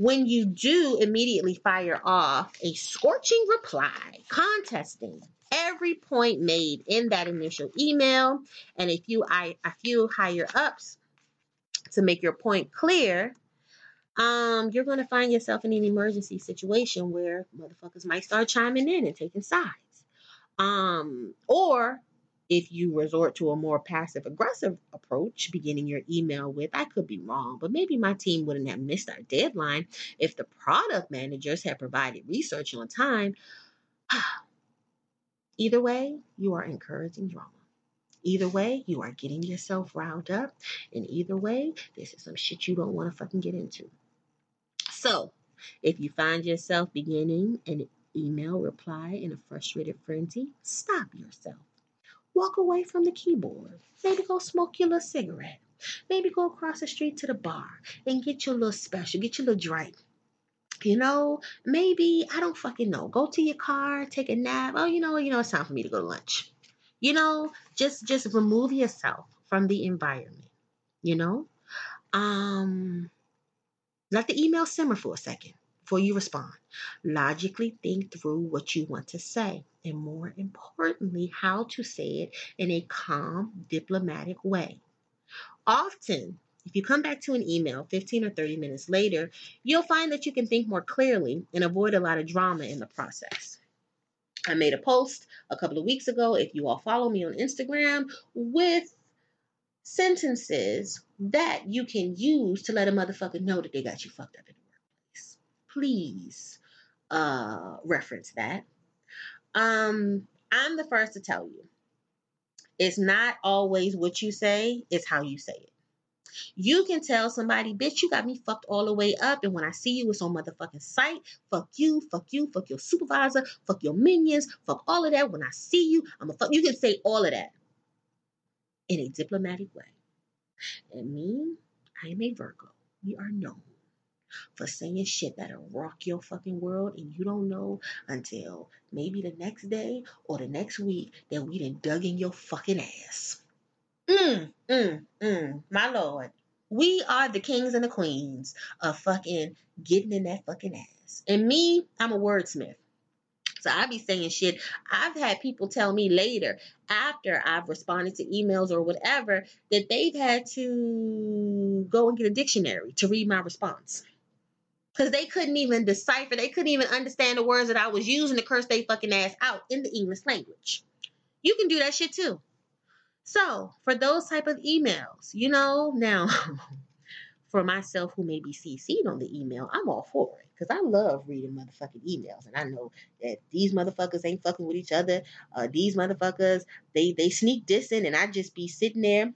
when you do immediately fire off a scorching reply contesting every point made in that initial email and a few a few higher ups to make your point clear um, you're going to find yourself in an emergency situation where motherfuckers might start chiming in and taking sides. Um, or if you resort to a more passive aggressive approach, beginning your email with, I could be wrong, but maybe my team wouldn't have missed our deadline if the product managers had provided research on time. Either way, you are encouraging drama. Either way, you are getting yourself riled up. And either way, this is some shit you don't want to fucking get into. So, if you find yourself beginning an email reply in a frustrated frenzy, stop yourself Walk away from the keyboard. Maybe go smoke your little cigarette. Maybe go across the street to the bar and get your little special, get your little drink. You know, maybe I don't fucking know. Go to your car, take a nap. Oh, you know, you know, it's time for me to go to lunch. You know, just just remove yourself from the environment. You know, um, let the email simmer for a second before you respond. Logically think through what you want to say, and more importantly, how to say it in a calm, diplomatic way. Often, if you come back to an email 15 or 30 minutes later, you'll find that you can think more clearly and avoid a lot of drama in the process. I made a post a couple of weeks ago, if you all follow me on Instagram, with sentences that you can use to let a motherfucker know that they got you fucked up in. Please uh, reference that. Um, I'm the first to tell you it's not always what you say, it's how you say it. You can tell somebody, bitch, you got me fucked all the way up. And when I see you, it's on motherfucking sight. Fuck you, fuck you, fuck your supervisor, fuck your minions, fuck all of that. When I see you, I'm a fuck. You can say all of that in a diplomatic way. And me, I am a Virgo. We are known for saying shit that'll rock your fucking world and you don't know until maybe the next day or the next week that we done dug in your fucking ass. Mm, mm, mm, my lord. We are the kings and the queens of fucking getting in that fucking ass. And me, I'm a wordsmith. So I be saying shit. I've had people tell me later, after I've responded to emails or whatever, that they've had to go and get a dictionary to read my response because they couldn't even decipher, they couldn't even understand the words that I was using to curse they fucking ass out in the English language. You can do that shit too. So for those type of emails, you know, now for myself who may be CC'd on the email, I'm all for it because I love reading motherfucking emails, and I know that these motherfuckers ain't fucking with each other. Uh, these motherfuckers, they they sneak dissing, and I just be sitting there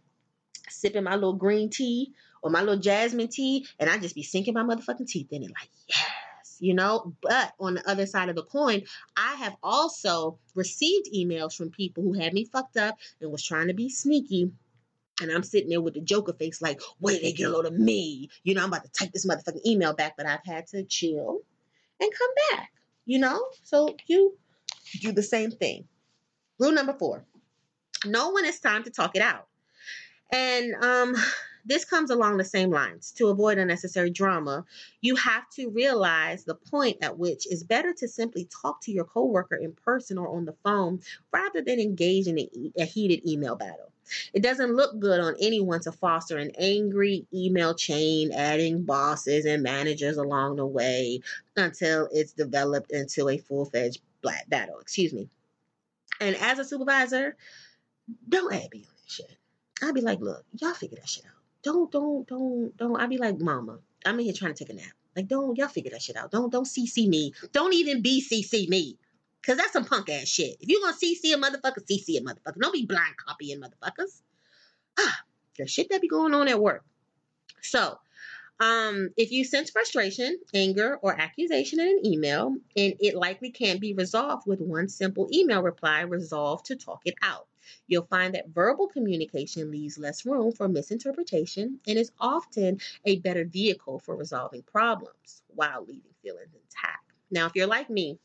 sipping my little green tea or my little jasmine tea, and I just be sinking my motherfucking teeth in it, like, yes, you know. But on the other side of the coin, I have also received emails from people who had me fucked up and was trying to be sneaky. And I'm sitting there with the joker face, like, wait, they get a load of me. You know, I'm about to type this motherfucking email back, but I've had to chill and come back, you know? So you do the same thing. Rule number four know when it's time to talk it out. And um, this comes along the same lines. To avoid unnecessary drama, you have to realize the point at which it's better to simply talk to your coworker in person or on the phone rather than engage in a, a heated email battle. It doesn't look good on anyone to foster an angry email chain, adding bosses and managers along the way until it's developed into a full fledged black battle. Excuse me. And as a supervisor, don't add me on that shit. I'd be like, look, y'all figure that shit out. Don't, don't, don't, don't. I'd be like, mama, I'm in here trying to take a nap. Like, don't, y'all figure that shit out. Don't, don't CC me. Don't even be CC me. Cause that's some punk ass shit. If you're gonna CC a motherfucker, CC a motherfucker. Don't be blind copying motherfuckers. Ah, the shit that be going on at work. So, um, if you sense frustration, anger, or accusation in an email, and it likely can't be resolved with one simple email reply, resolve to talk it out. You'll find that verbal communication leaves less room for misinterpretation and is often a better vehicle for resolving problems while leaving feelings intact. Now, if you're like me,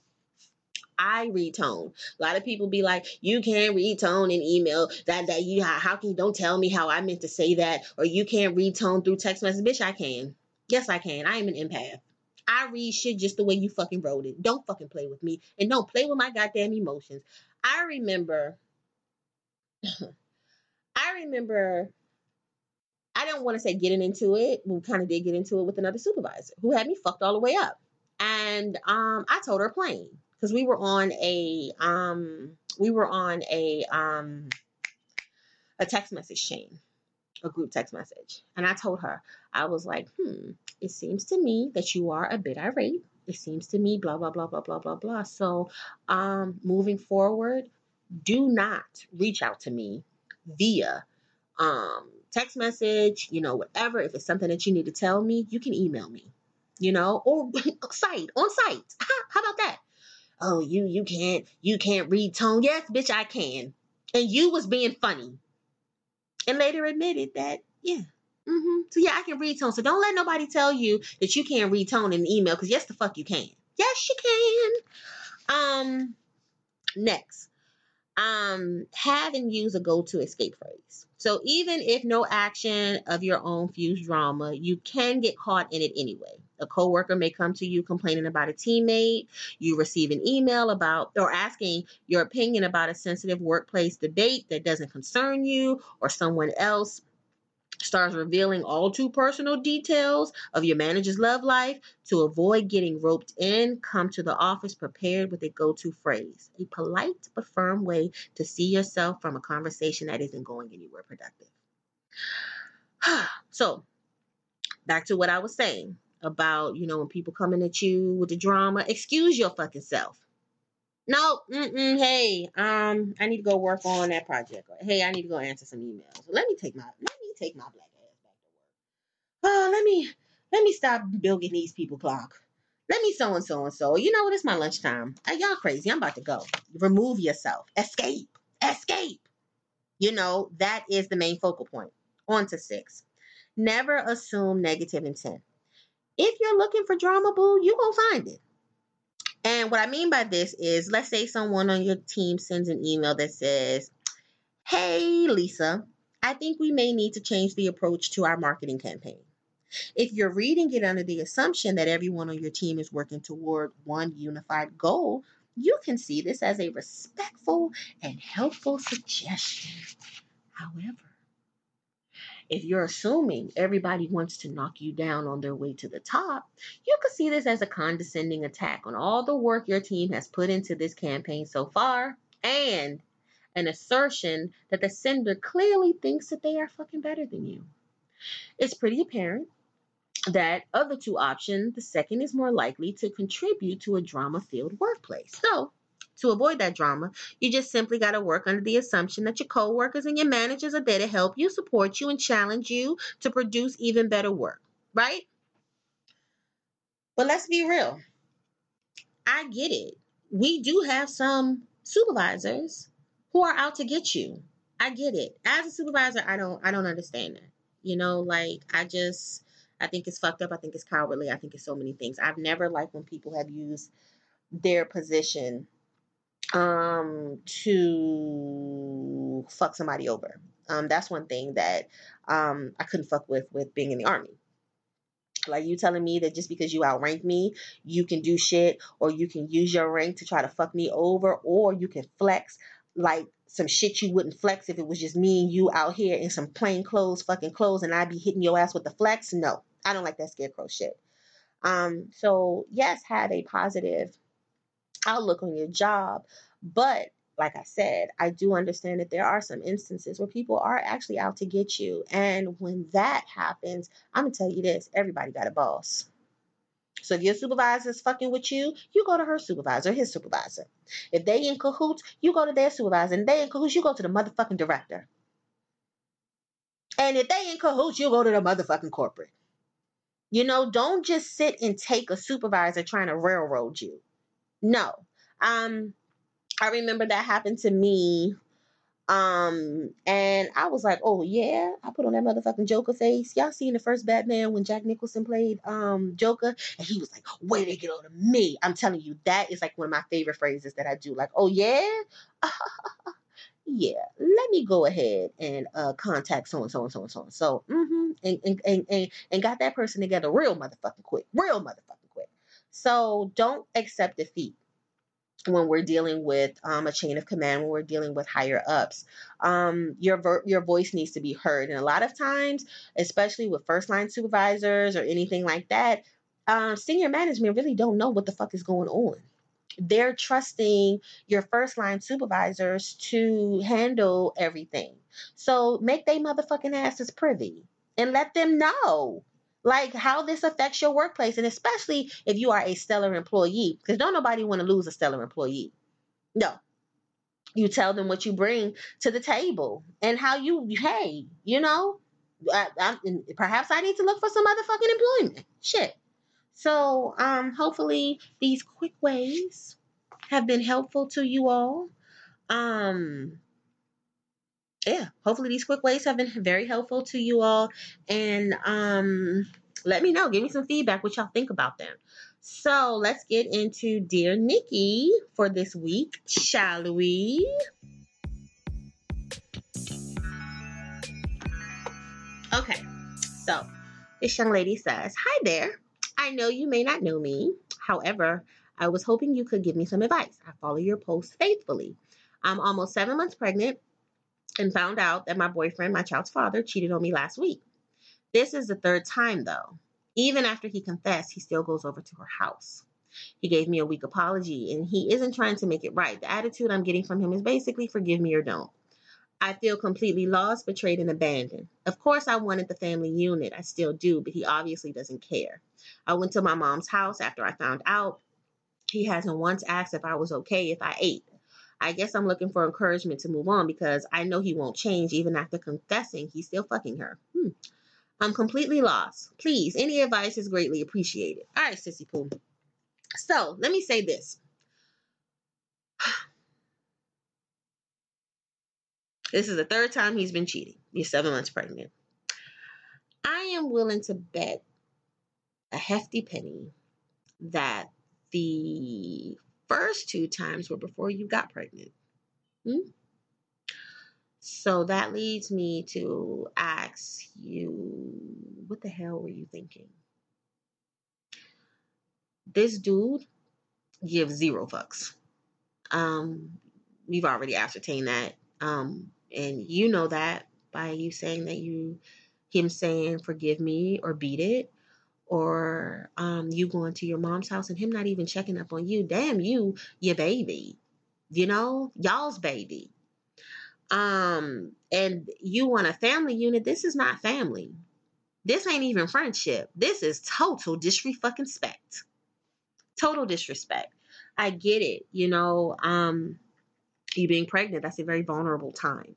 I read tone. A lot of people be like, you can't read tone in email. That that you how, can you don't tell me how I meant to say that, or you can't read tone through text message. Bitch, I can. Yes, I can. I am an empath. I read shit just the way you fucking wrote it. Don't fucking play with me. And don't play with my goddamn emotions. I remember I remember I don't want to say getting into it. We kind of did get into it with another supervisor who had me fucked all the way up. And um, I told her plain because we were on a um, we were on a um, a text message chain, a group text message, and I told her I was like, hmm, it seems to me that you are a bit irate. It seems to me, blah blah blah blah blah blah blah. So, um, moving forward, do not reach out to me via um, text message, you know, whatever. If it's something that you need to tell me, you can email me, you know, or site on site. How about that? Oh, you you can't you can't read tone. Yes, bitch, I can. And you was being funny, and later admitted that yeah. Mm-hmm. So yeah, I can read tone. So don't let nobody tell you that you can't read tone in an email because yes, the fuck you can. Yes, you can. Um, next um, have and use a go to escape phrase. So even if no action of your own fuse drama, you can get caught in it anyway. A coworker may come to you complaining about a teammate. You receive an email about or asking your opinion about a sensitive workplace debate that doesn't concern you or someone else starts revealing all too personal details of your manager's love life to avoid getting roped in come to the office prepared with a go-to phrase a polite but firm way to see yourself from a conversation that isn't going anywhere productive so back to what i was saying about you know when people coming at you with the drama excuse your fucking self no, mm-mm, hey, um, I need to go work on that project. Hey, I need to go answer some emails. Let me take my take my black ass back to work. Oh, let me let me stop bilking these people clock. Let me so and so and so. You know what? It's my lunchtime. Hey, y'all crazy. I'm about to go. Remove yourself. Escape. Escape. You know, that is the main focal point. On to six. Never assume negative intent. If you're looking for drama, boo, you gonna find it. And what I mean by this is, let's say someone on your team sends an email that says, Hey, Lisa, I think we may need to change the approach to our marketing campaign. If you're reading it under the assumption that everyone on your team is working toward one unified goal, you can see this as a respectful and helpful suggestion. However, if you're assuming everybody wants to knock you down on their way to the top, you could see this as a condescending attack on all the work your team has put into this campaign so far and an assertion that the sender clearly thinks that they are fucking better than you. It's pretty apparent that of the two options, the second is more likely to contribute to a drama filled workplace. So, to avoid that drama, you just simply got to work under the assumption that your coworkers and your managers are there to help you, support you, and challenge you to produce even better work, right? But let's be real. I get it. We do have some supervisors who are out to get you. I get it. As a supervisor, I don't I don't understand that. You know, like I just I think it's fucked up. I think it's cowardly. I think it's so many things. I've never liked when people have used their position um to fuck somebody over. Um that's one thing that um I couldn't fuck with with being in the army. Like you telling me that just because you outrank me, you can do shit or you can use your rank to try to fuck me over or you can flex like some shit you wouldn't flex if it was just me and you out here in some plain clothes, fucking clothes, and I'd be hitting your ass with the flex. No, I don't like that scarecrow shit. Um, so yes, have a positive outlook on your job. But like I said, I do understand that there are some instances where people are actually out to get you. And when that happens, I'm to tell you this everybody got a boss. So if your supervisor is fucking with you, you go to her supervisor, his supervisor. If they in cahoots, you go to their supervisor. And they in cahoots, you go to the motherfucking director. And if they in cahoots, you go to the motherfucking corporate. You know, don't just sit and take a supervisor trying to railroad you. No. Um, I remember that happened to me. Um, and I was like, oh yeah, I put on that motherfucking Joker face. Y'all seen the first Batman when Jack Nicholson played um Joker, and he was like, "Where they get on to me?" I'm telling you, that is like one of my favorite phrases that I do. Like, oh yeah, yeah, let me go ahead and uh contact so and so and so and so and so, mm-hmm, and, and and and and got that person together real motherfucking quick, real motherfucking quick. So don't accept defeat when we're dealing with um, a chain of command, when we're dealing with higher ups, um, your ver- your voice needs to be heard. And a lot of times, especially with first line supervisors or anything like that, um, senior management really don't know what the fuck is going on. They're trusting your first line supervisors to handle everything. So make they motherfucking asses privy and let them know like how this affects your workplace and especially if you are a stellar employee because don't nobody want to lose a stellar employee. No. You tell them what you bring to the table and how you hey you know? I, I, perhaps i need to look for some other fucking employment. Shit. So um hopefully these quick ways have been helpful to you all. Um yeah, hopefully these quick ways have been very helpful to you all. And um, let me know. Give me some feedback what y'all think about them. So let's get into Dear Nikki for this week, shall we? Okay, so this young lady says, Hi there. I know you may not know me. However, I was hoping you could give me some advice. I follow your posts faithfully. I'm almost seven months pregnant and found out that my boyfriend, my child's father, cheated on me last week. This is the third time, though. Even after he confessed, he still goes over to her house. He gave me a weak apology, and he isn't trying to make it right. The attitude I'm getting from him is basically forgive me or don't. I feel completely lost, betrayed, and abandoned. Of course, I wanted the family unit. I still do, but he obviously doesn't care. I went to my mom's house after I found out. He hasn't once asked if I was okay if I ate. I guess I'm looking for encouragement to move on because I know he won't change even after confessing he's still fucking her. Hmm. I'm completely lost. Please, any advice is greatly appreciated. All right, Sissy Pooh. So let me say this. This is the third time he's been cheating. You're seven months pregnant. I am willing to bet a hefty penny that the first two times were before you got pregnant. Hmm? So that leads me to ask you what the hell were you thinking? This dude gives zero fucks. Um, we've already ascertained that. Um, and you know that by you saying that you him saying forgive me or beat it or um, you going to your mom's house and him not even checking up on you damn you your baby you know y'all's baby. Um and you want a family unit this is not family. This ain't even friendship. This is total disrespect total disrespect. I get it you know um you being pregnant that's a very vulnerable time.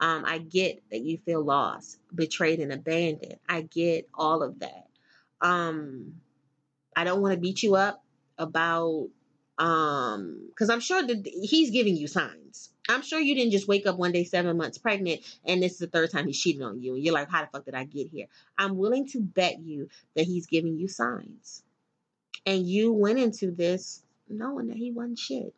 Um, I get that you feel lost, betrayed, and abandoned. I get all of that. Um, I don't want to beat you up about um because i'm sure that he's giving you signs. I'm sure you didn't just wake up one day seven months pregnant and this is the third time he's cheating on you and you're like how the fuck did i get here? I'm willing to bet you that he's giving you signs. And you went into this knowing that he wasn't shit.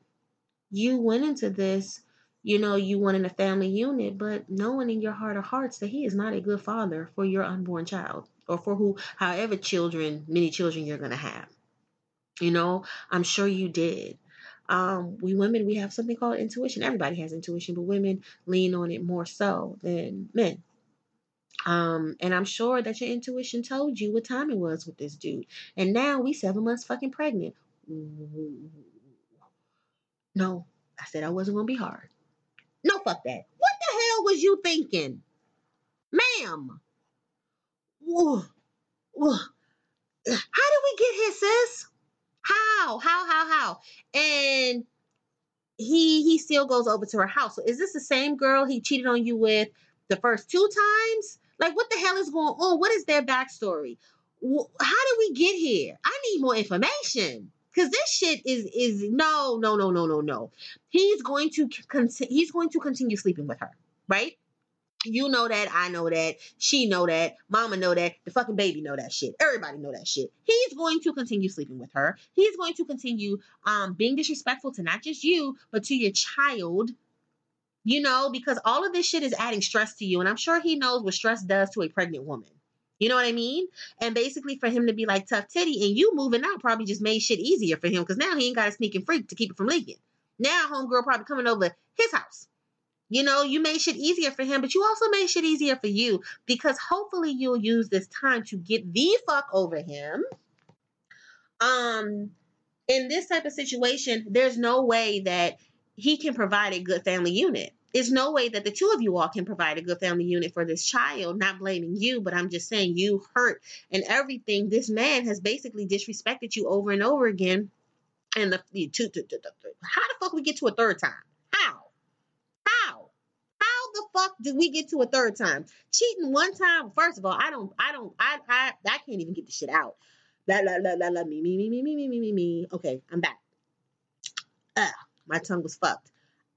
You went into this you know, you wanting a family unit, but knowing in your heart of hearts that he is not a good father for your unborn child or for who, however, children, many children you're going to have. You know, I'm sure you did. Um, we women, we have something called intuition. Everybody has intuition, but women lean on it more so than men. Um, and I'm sure that your intuition told you what time it was with this dude. And now we seven months fucking pregnant. No, I said I wasn't gonna be hard. No, fuck that. What the hell was you thinking? Ma'am. How did we get here, sis? How? How, how, how? And he he still goes over to her house. So is this the same girl he cheated on you with the first two times? Like, what the hell is going on? What is their backstory? How did we get here? I need more information because this shit is is no no no no no no. He's going to continue. He's going to continue sleeping with her, right? You know that, I know that, she know that, mama know that, the fucking baby know that shit. Everybody know that shit. He's going to continue sleeping with her. He's going to continue um being disrespectful to not just you, but to your child. You know, because all of this shit is adding stress to you. And I'm sure he knows what stress does to a pregnant woman. You know what I mean? And basically for him to be like tough titty and you moving out probably just made shit easier for him because now he ain't got a sneaking freak to keep it from leaking. Now homegirl probably coming over his house. You know, you made shit easier for him, but you also made shit easier for you because hopefully you'll use this time to get the fuck over him. Um, in this type of situation, there's no way that he can provide a good family unit there's no way that the two of you all can provide a good family unit for this child. Not blaming you, but I'm just saying you hurt and everything. This man has basically disrespected you over and over again. And the, the two, two, two, two, how the fuck we get to a third time? How? How? How the fuck did we get to a third time? Cheating one time. First of all, I don't, I don't, I, I, I can't even get the shit out. La la la la la me me me me me me me me me. Okay, I'm back. Uh, my tongue was fucked.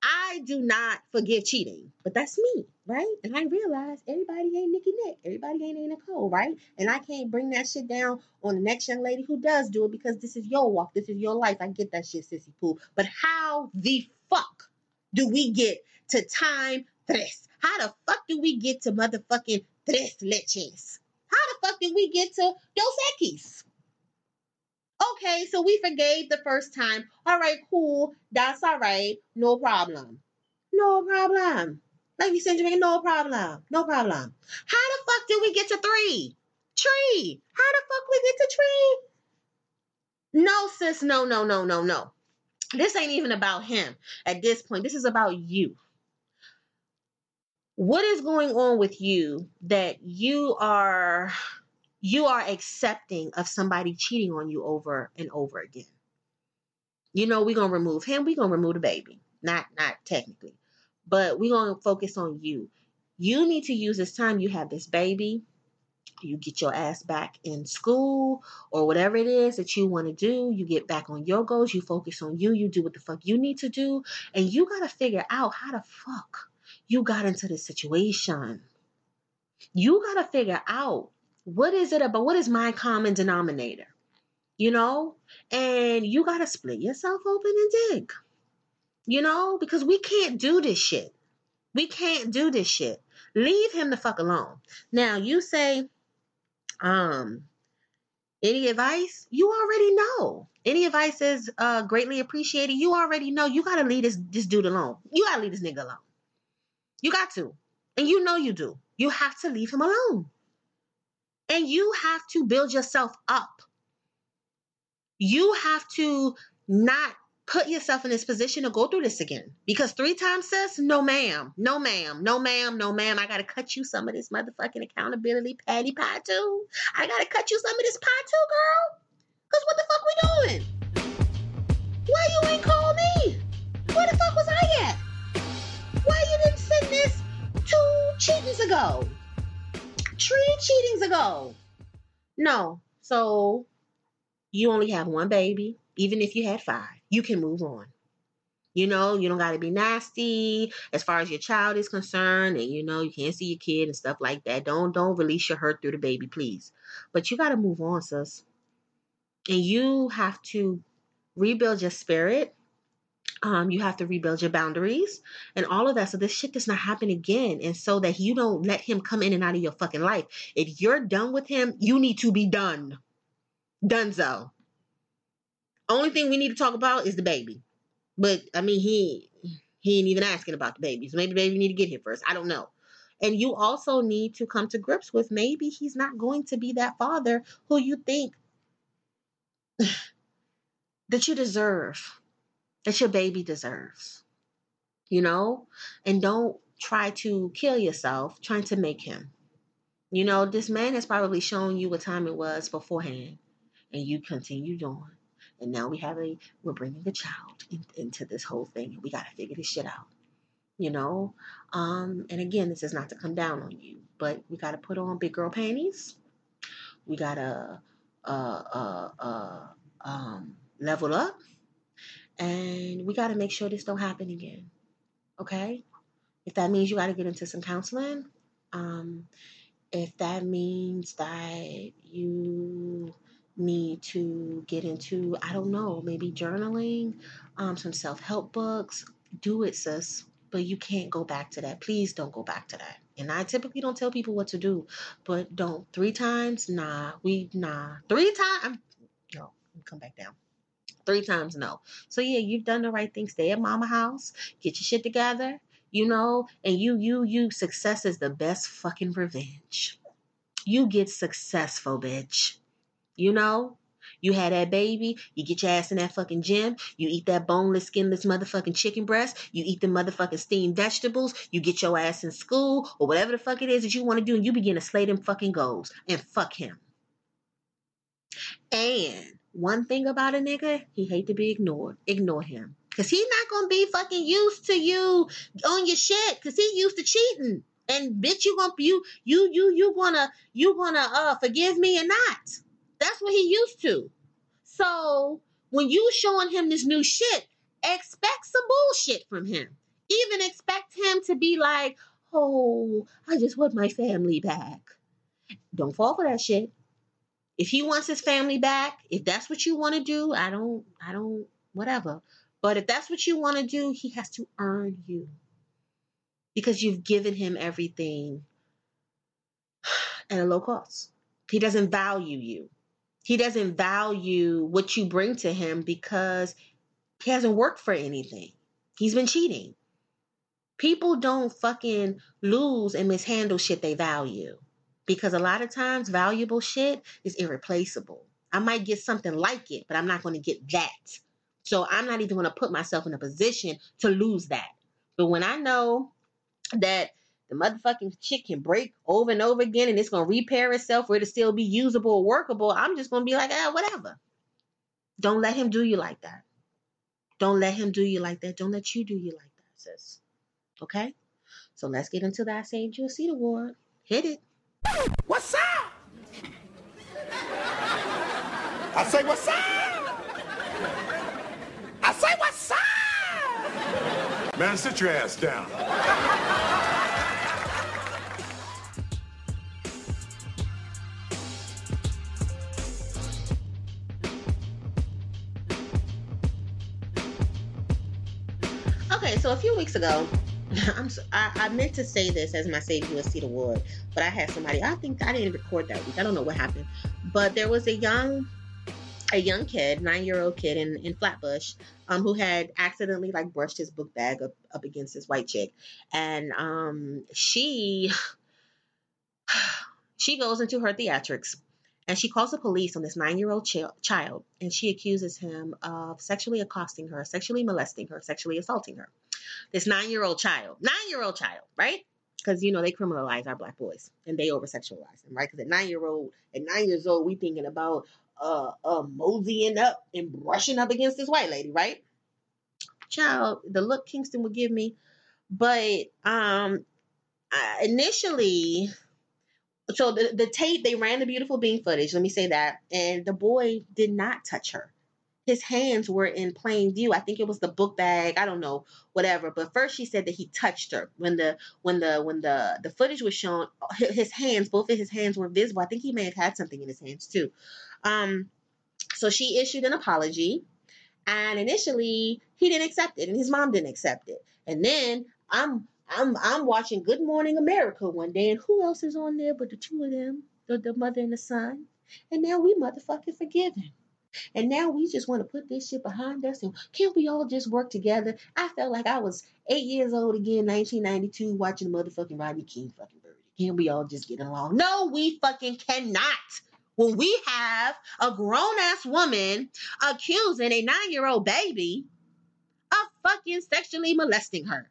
I do not forgive cheating, but that's me, right? And I realize everybody ain't Nikki Nick, everybody ain't Nicole, right? And I can't bring that shit down on the next young lady who does do it because this is your walk, this is your life. I get that shit, sissy poo. But how the fuck do we get to time tres? How the fuck do we get to motherfucking tres leches? How the fuck did we get to Dos Equis? Okay, so we forgave the first time. All right, cool. That's all right. No problem. No problem. Lady Sandra, no problem. No problem. How the fuck did we get to three? Tree. How the fuck we get to tree? No, sis. No, no, no, no, no. This ain't even about him at this point. This is about you. What is going on with you that you are you are accepting of somebody cheating on you over and over again? You know, we're gonna remove him, we're gonna remove the baby. Not not technically. But we're gonna focus on you. You need to use this time you have this baby you get your ass back in school or whatever it is that you want to do. You get back on your goals. You focus on you. You do what the fuck you need to do. And you got to figure out how the fuck you got into this situation. You got to figure out what is it about? What is my common denominator? You know? And you got to split yourself open and dig. You know? Because we can't do this shit. We can't do this shit. Leave him the fuck alone. Now, you say, um, any advice? You already know. Any advice is uh, greatly appreciated. You already know. You gotta leave this this dude alone. You gotta leave this nigga alone. You got to, and you know you do. You have to leave him alone, and you have to build yourself up. You have to not put yourself in this position to go through this again. Because three times, sis, no ma'am, no ma'am, no ma'am, no ma'am. I gotta cut you some of this motherfucking accountability patty pie too. I gotta cut you some of this pie too, girl. Cause what the fuck we doing? Why you ain't call me? Where the fuck was I at? Why you didn't send this two cheatings ago? Three cheatings ago. No. So you only have one baby, even if you had five you can move on. You know, you don't got to be nasty as far as your child is concerned, and you know you can't see your kid and stuff like that. Don't don't release your hurt through the baby, please. But you got to move on, sis, and you have to rebuild your spirit. Um, you have to rebuild your boundaries and all of that, so this shit does not happen again, and so that you don't let him come in and out of your fucking life. If you're done with him, you need to be done. Dunzo. Only thing we need to talk about is the baby. But I mean, he he ain't even asking about the baby. So maybe baby need to get here first. I don't know. And you also need to come to grips with maybe he's not going to be that father who you think that you deserve, that your baby deserves. You know? And don't try to kill yourself trying to make him. You know, this man has probably shown you what time it was beforehand, and you continued on. And now we have a, we're bringing a child in, into this whole thing. And we got to figure this shit out, you know? Um, and again, this is not to come down on you, but we got to put on big girl panties. We got to, uh, uh, uh, um, level up. And we got to make sure this don't happen again. Okay? If that means you got to get into some counseling, um, if that means that you need to get into, I don't know, maybe journaling, um, some self help books. Do it, sis. But you can't go back to that. Please don't go back to that. And I typically don't tell people what to do, but don't. Three times? Nah. We, nah. Three times? No, come back down. Three times, no. So yeah, you've done the right thing. Stay at mama house. Get your shit together. You know, and you, you, you, success is the best fucking revenge. You get successful, bitch. You know? You had that baby, you get your ass in that fucking gym, you eat that boneless, skinless motherfucking chicken breast, you eat the motherfucking steamed vegetables, you get your ass in school, or whatever the fuck it is that you want to do, and you begin to slay them fucking goals and fuck him. And one thing about a nigga, he hate to be ignored. Ignore him. Cause he's not gonna be fucking used to you on your shit. Cause he used to cheating. And bitch, you gonna you you you you gonna you gonna uh forgive me or not. That's what he used to. So when you showing him this new shit, expect some bullshit from him. Even expect him to be like, oh, I just want my family back. Don't fall for that shit. If he wants his family back, if that's what you want to do, I don't, I don't, whatever. But if that's what you want to do, he has to earn you because you've given him everything at a low cost. He doesn't value you. He doesn't value what you bring to him because he hasn't worked for anything. He's been cheating. People don't fucking lose and mishandle shit they value because a lot of times valuable shit is irreplaceable. I might get something like it, but I'm not going to get that. So I'm not even going to put myself in a position to lose that. But when I know that the motherfucking shit can break over and over again and it's going to repair itself for it to still be usable or workable, I'm just going to be like, ah, whatever. Don't let him do you like that. Don't let him do you like that. Don't let you do you like that, sis. Okay? So let's get into that You a Seat Award. Hit it. What's up? I say, what's up? I say, what's up? Man, sit your ass down. Okay, so a few weeks ago, I'm so, I, I meant to say this as my Save Seat Award, but I had somebody. I think I didn't record that week. I don't know what happened, but there was a young a young kid, nine year old kid in, in Flatbush, um, who had accidentally like brushed his book bag up, up against this white chick. And um, she she goes into her theatrics and she calls the police on this nine year old ch- child and she accuses him of sexually accosting her, sexually molesting her, sexually assaulting her. This nine year old child, nine year old child, right? Because you know they criminalize our black boys and they over sexualize them, right? Because at nine year old, at nine years old, we thinking about uh, uh moseying up and brushing up against this white lady, right? Child, the look Kingston would give me, but um, I, initially, so the the tape they ran the beautiful being footage. Let me say that, and the boy did not touch her. His hands were in plain view. I think it was the book bag. I don't know, whatever. But first, she said that he touched her when the when the when the the footage was shown. His hands, both of his hands were visible. I think he may have had something in his hands too. Um, so she issued an apology, and initially he didn't accept it, and his mom didn't accept it. And then I'm I'm I'm watching Good Morning America one day, and who else is on there but the two of them, the, the mother and the son? And now we motherfucking forgiven. And now we just want to put this shit behind us and can't we all just work together? I felt like I was eight years old again, 1992, watching the motherfucking Rodney King fucking birdie. Can't we all just get along? No, we fucking cannot when we have a grown ass woman accusing a nine year old baby of fucking sexually molesting her.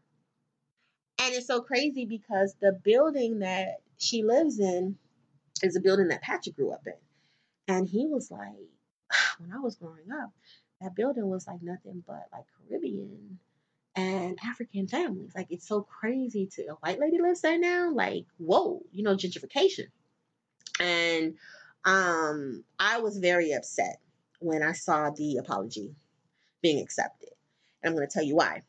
And it's so crazy because the building that she lives in is a building that Patrick grew up in. And he was like, when I was growing up, that building was like nothing but like Caribbean and African families. Like it's so crazy to a white lady lives there now. Like, whoa, you know, gentrification. And um, I was very upset when I saw the apology being accepted. And I'm going to tell you why.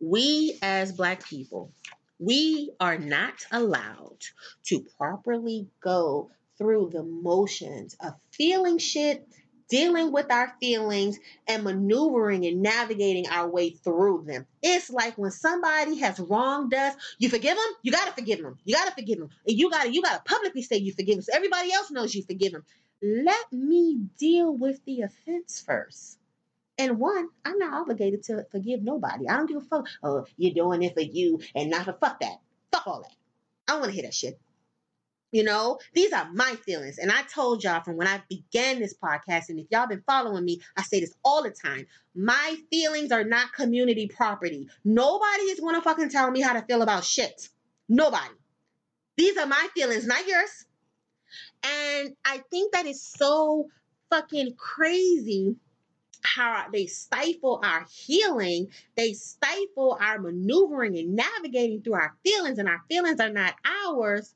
We as Black people, we are not allowed to properly go through the motions of feeling shit dealing with our feelings and maneuvering and navigating our way through them. It's like when somebody has wronged us, you forgive them, you gotta forgive them. You gotta forgive them. And you gotta you gotta publicly say you forgive them so everybody else knows you forgive them. Let me deal with the offense first. And one, I'm not obligated to forgive nobody. I don't give a fuck. Oh, you're doing it for you and not for fuck that. Fuck all that. I don't want to hear that shit. You know, these are my feelings. And I told y'all from when I began this podcast, and if y'all been following me, I say this all the time. My feelings are not community property. Nobody is going to fucking tell me how to feel about shit. Nobody. These are my feelings, not yours. And I think that is so fucking crazy how they stifle our healing, they stifle our maneuvering and navigating through our feelings, and our feelings are not ours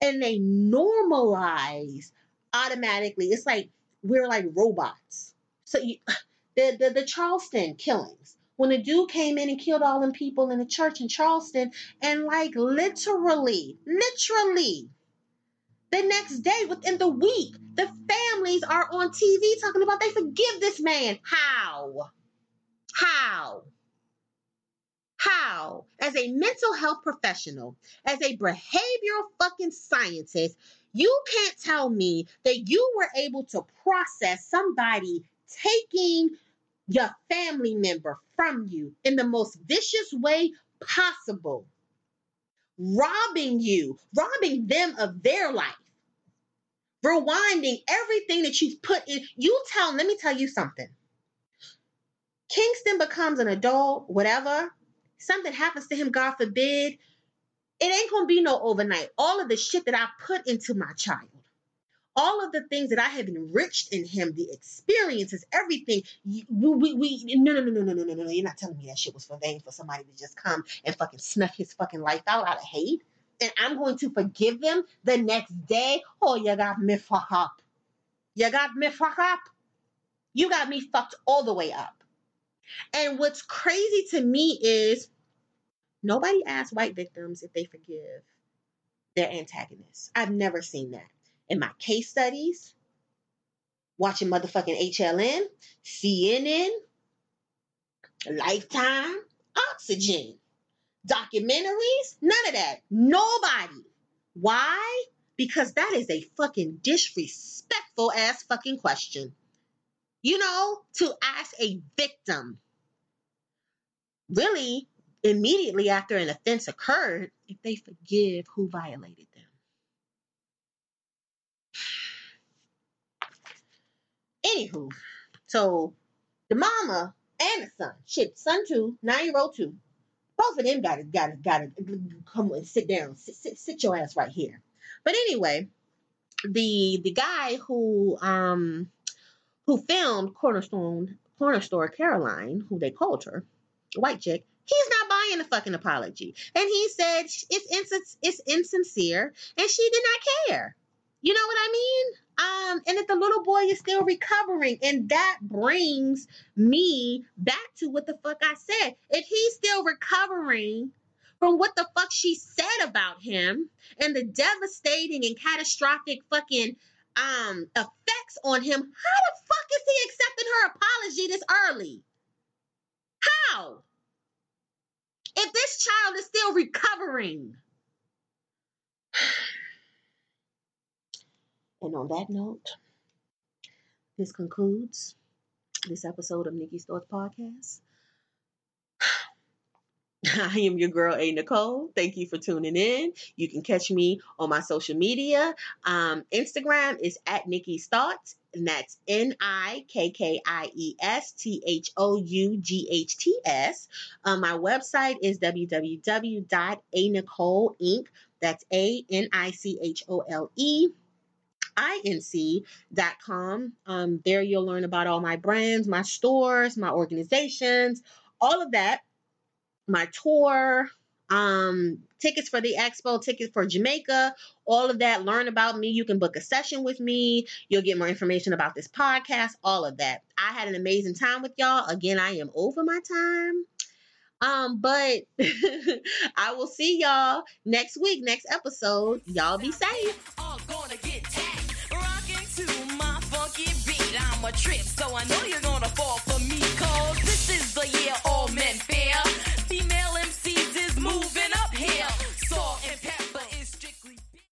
and they normalize automatically. It's like we're like robots. So you, the, the the Charleston killings, when a dude came in and killed all them people in the church in Charleston, and like literally, literally, the next day within the week, the families are on TV talking about they forgive this man. How? How? How, as a mental health professional, as a behavioral fucking scientist, you can't tell me that you were able to process somebody taking your family member from you in the most vicious way possible, robbing you, robbing them of their life, rewinding everything that you've put in. You tell, let me tell you something. Kingston becomes an adult, whatever, something happens to him, God forbid, it ain't gonna be no overnight. All of the shit that I put into my child, all of the things that I have enriched in him, the experiences, everything. We, we, we no, no, no, no, no, no, no, no. You're not telling me that shit was for vain for somebody to just come and fucking snuff his fucking life out out of hate. And I'm going to forgive them the next day. Oh, you got me fucked up. You got me fucked up. You got me fucked all the way up. And what's crazy to me is nobody asks white victims if they forgive their antagonists. I've never seen that. In my case studies, watching motherfucking HLN, CNN, Lifetime, Oxygen, documentaries, none of that. Nobody. Why? Because that is a fucking disrespectful ass fucking question you know, to ask a victim, really immediately after an offense occurred, if they forgive who violated them. Anywho, so the mama and the son, shit, son two, nine year old two, both of them got to got to got to come and sit down, sit, sit, sit your ass right here. But anyway, the the guy who um who filmed Cornerstone Corner Store Caroline, who they called her, white chick, he's not buying a fucking apology. And he said it's ins- it's insincere and she did not care. You know what I mean? Um, and that the little boy is still recovering. And that brings me back to what the fuck I said. If he's still recovering from what the fuck she said about him and the devastating and catastrophic fucking um effects on him, how the fuck is he accepting her apology this early? How? If this child is still recovering. And on that note, this concludes this episode of Nikkie's Thoughts Podcast. I am your girl, A. Nichole. Thank you for tuning in. You can catch me on my social media. Um, Instagram is at Nikki's Thoughts, and that's N I K K I E S T H O U G H T S. Um, my website is www.anicholeinc. That's A N I C H O L E inc.com. Um, there you'll learn about all my brands, my stores, my organizations, all of that my tour, um, tickets for the expo, tickets for Jamaica, all of that. Learn about me. You can book a session with me. You'll get more information about this podcast, all of that. I had an amazing time with y'all. Again, I am over my time. Um, but I will see y'all next week, next episode. Y'all be safe. a trip, so I know you're gonna fall for me. Cause this is the year all men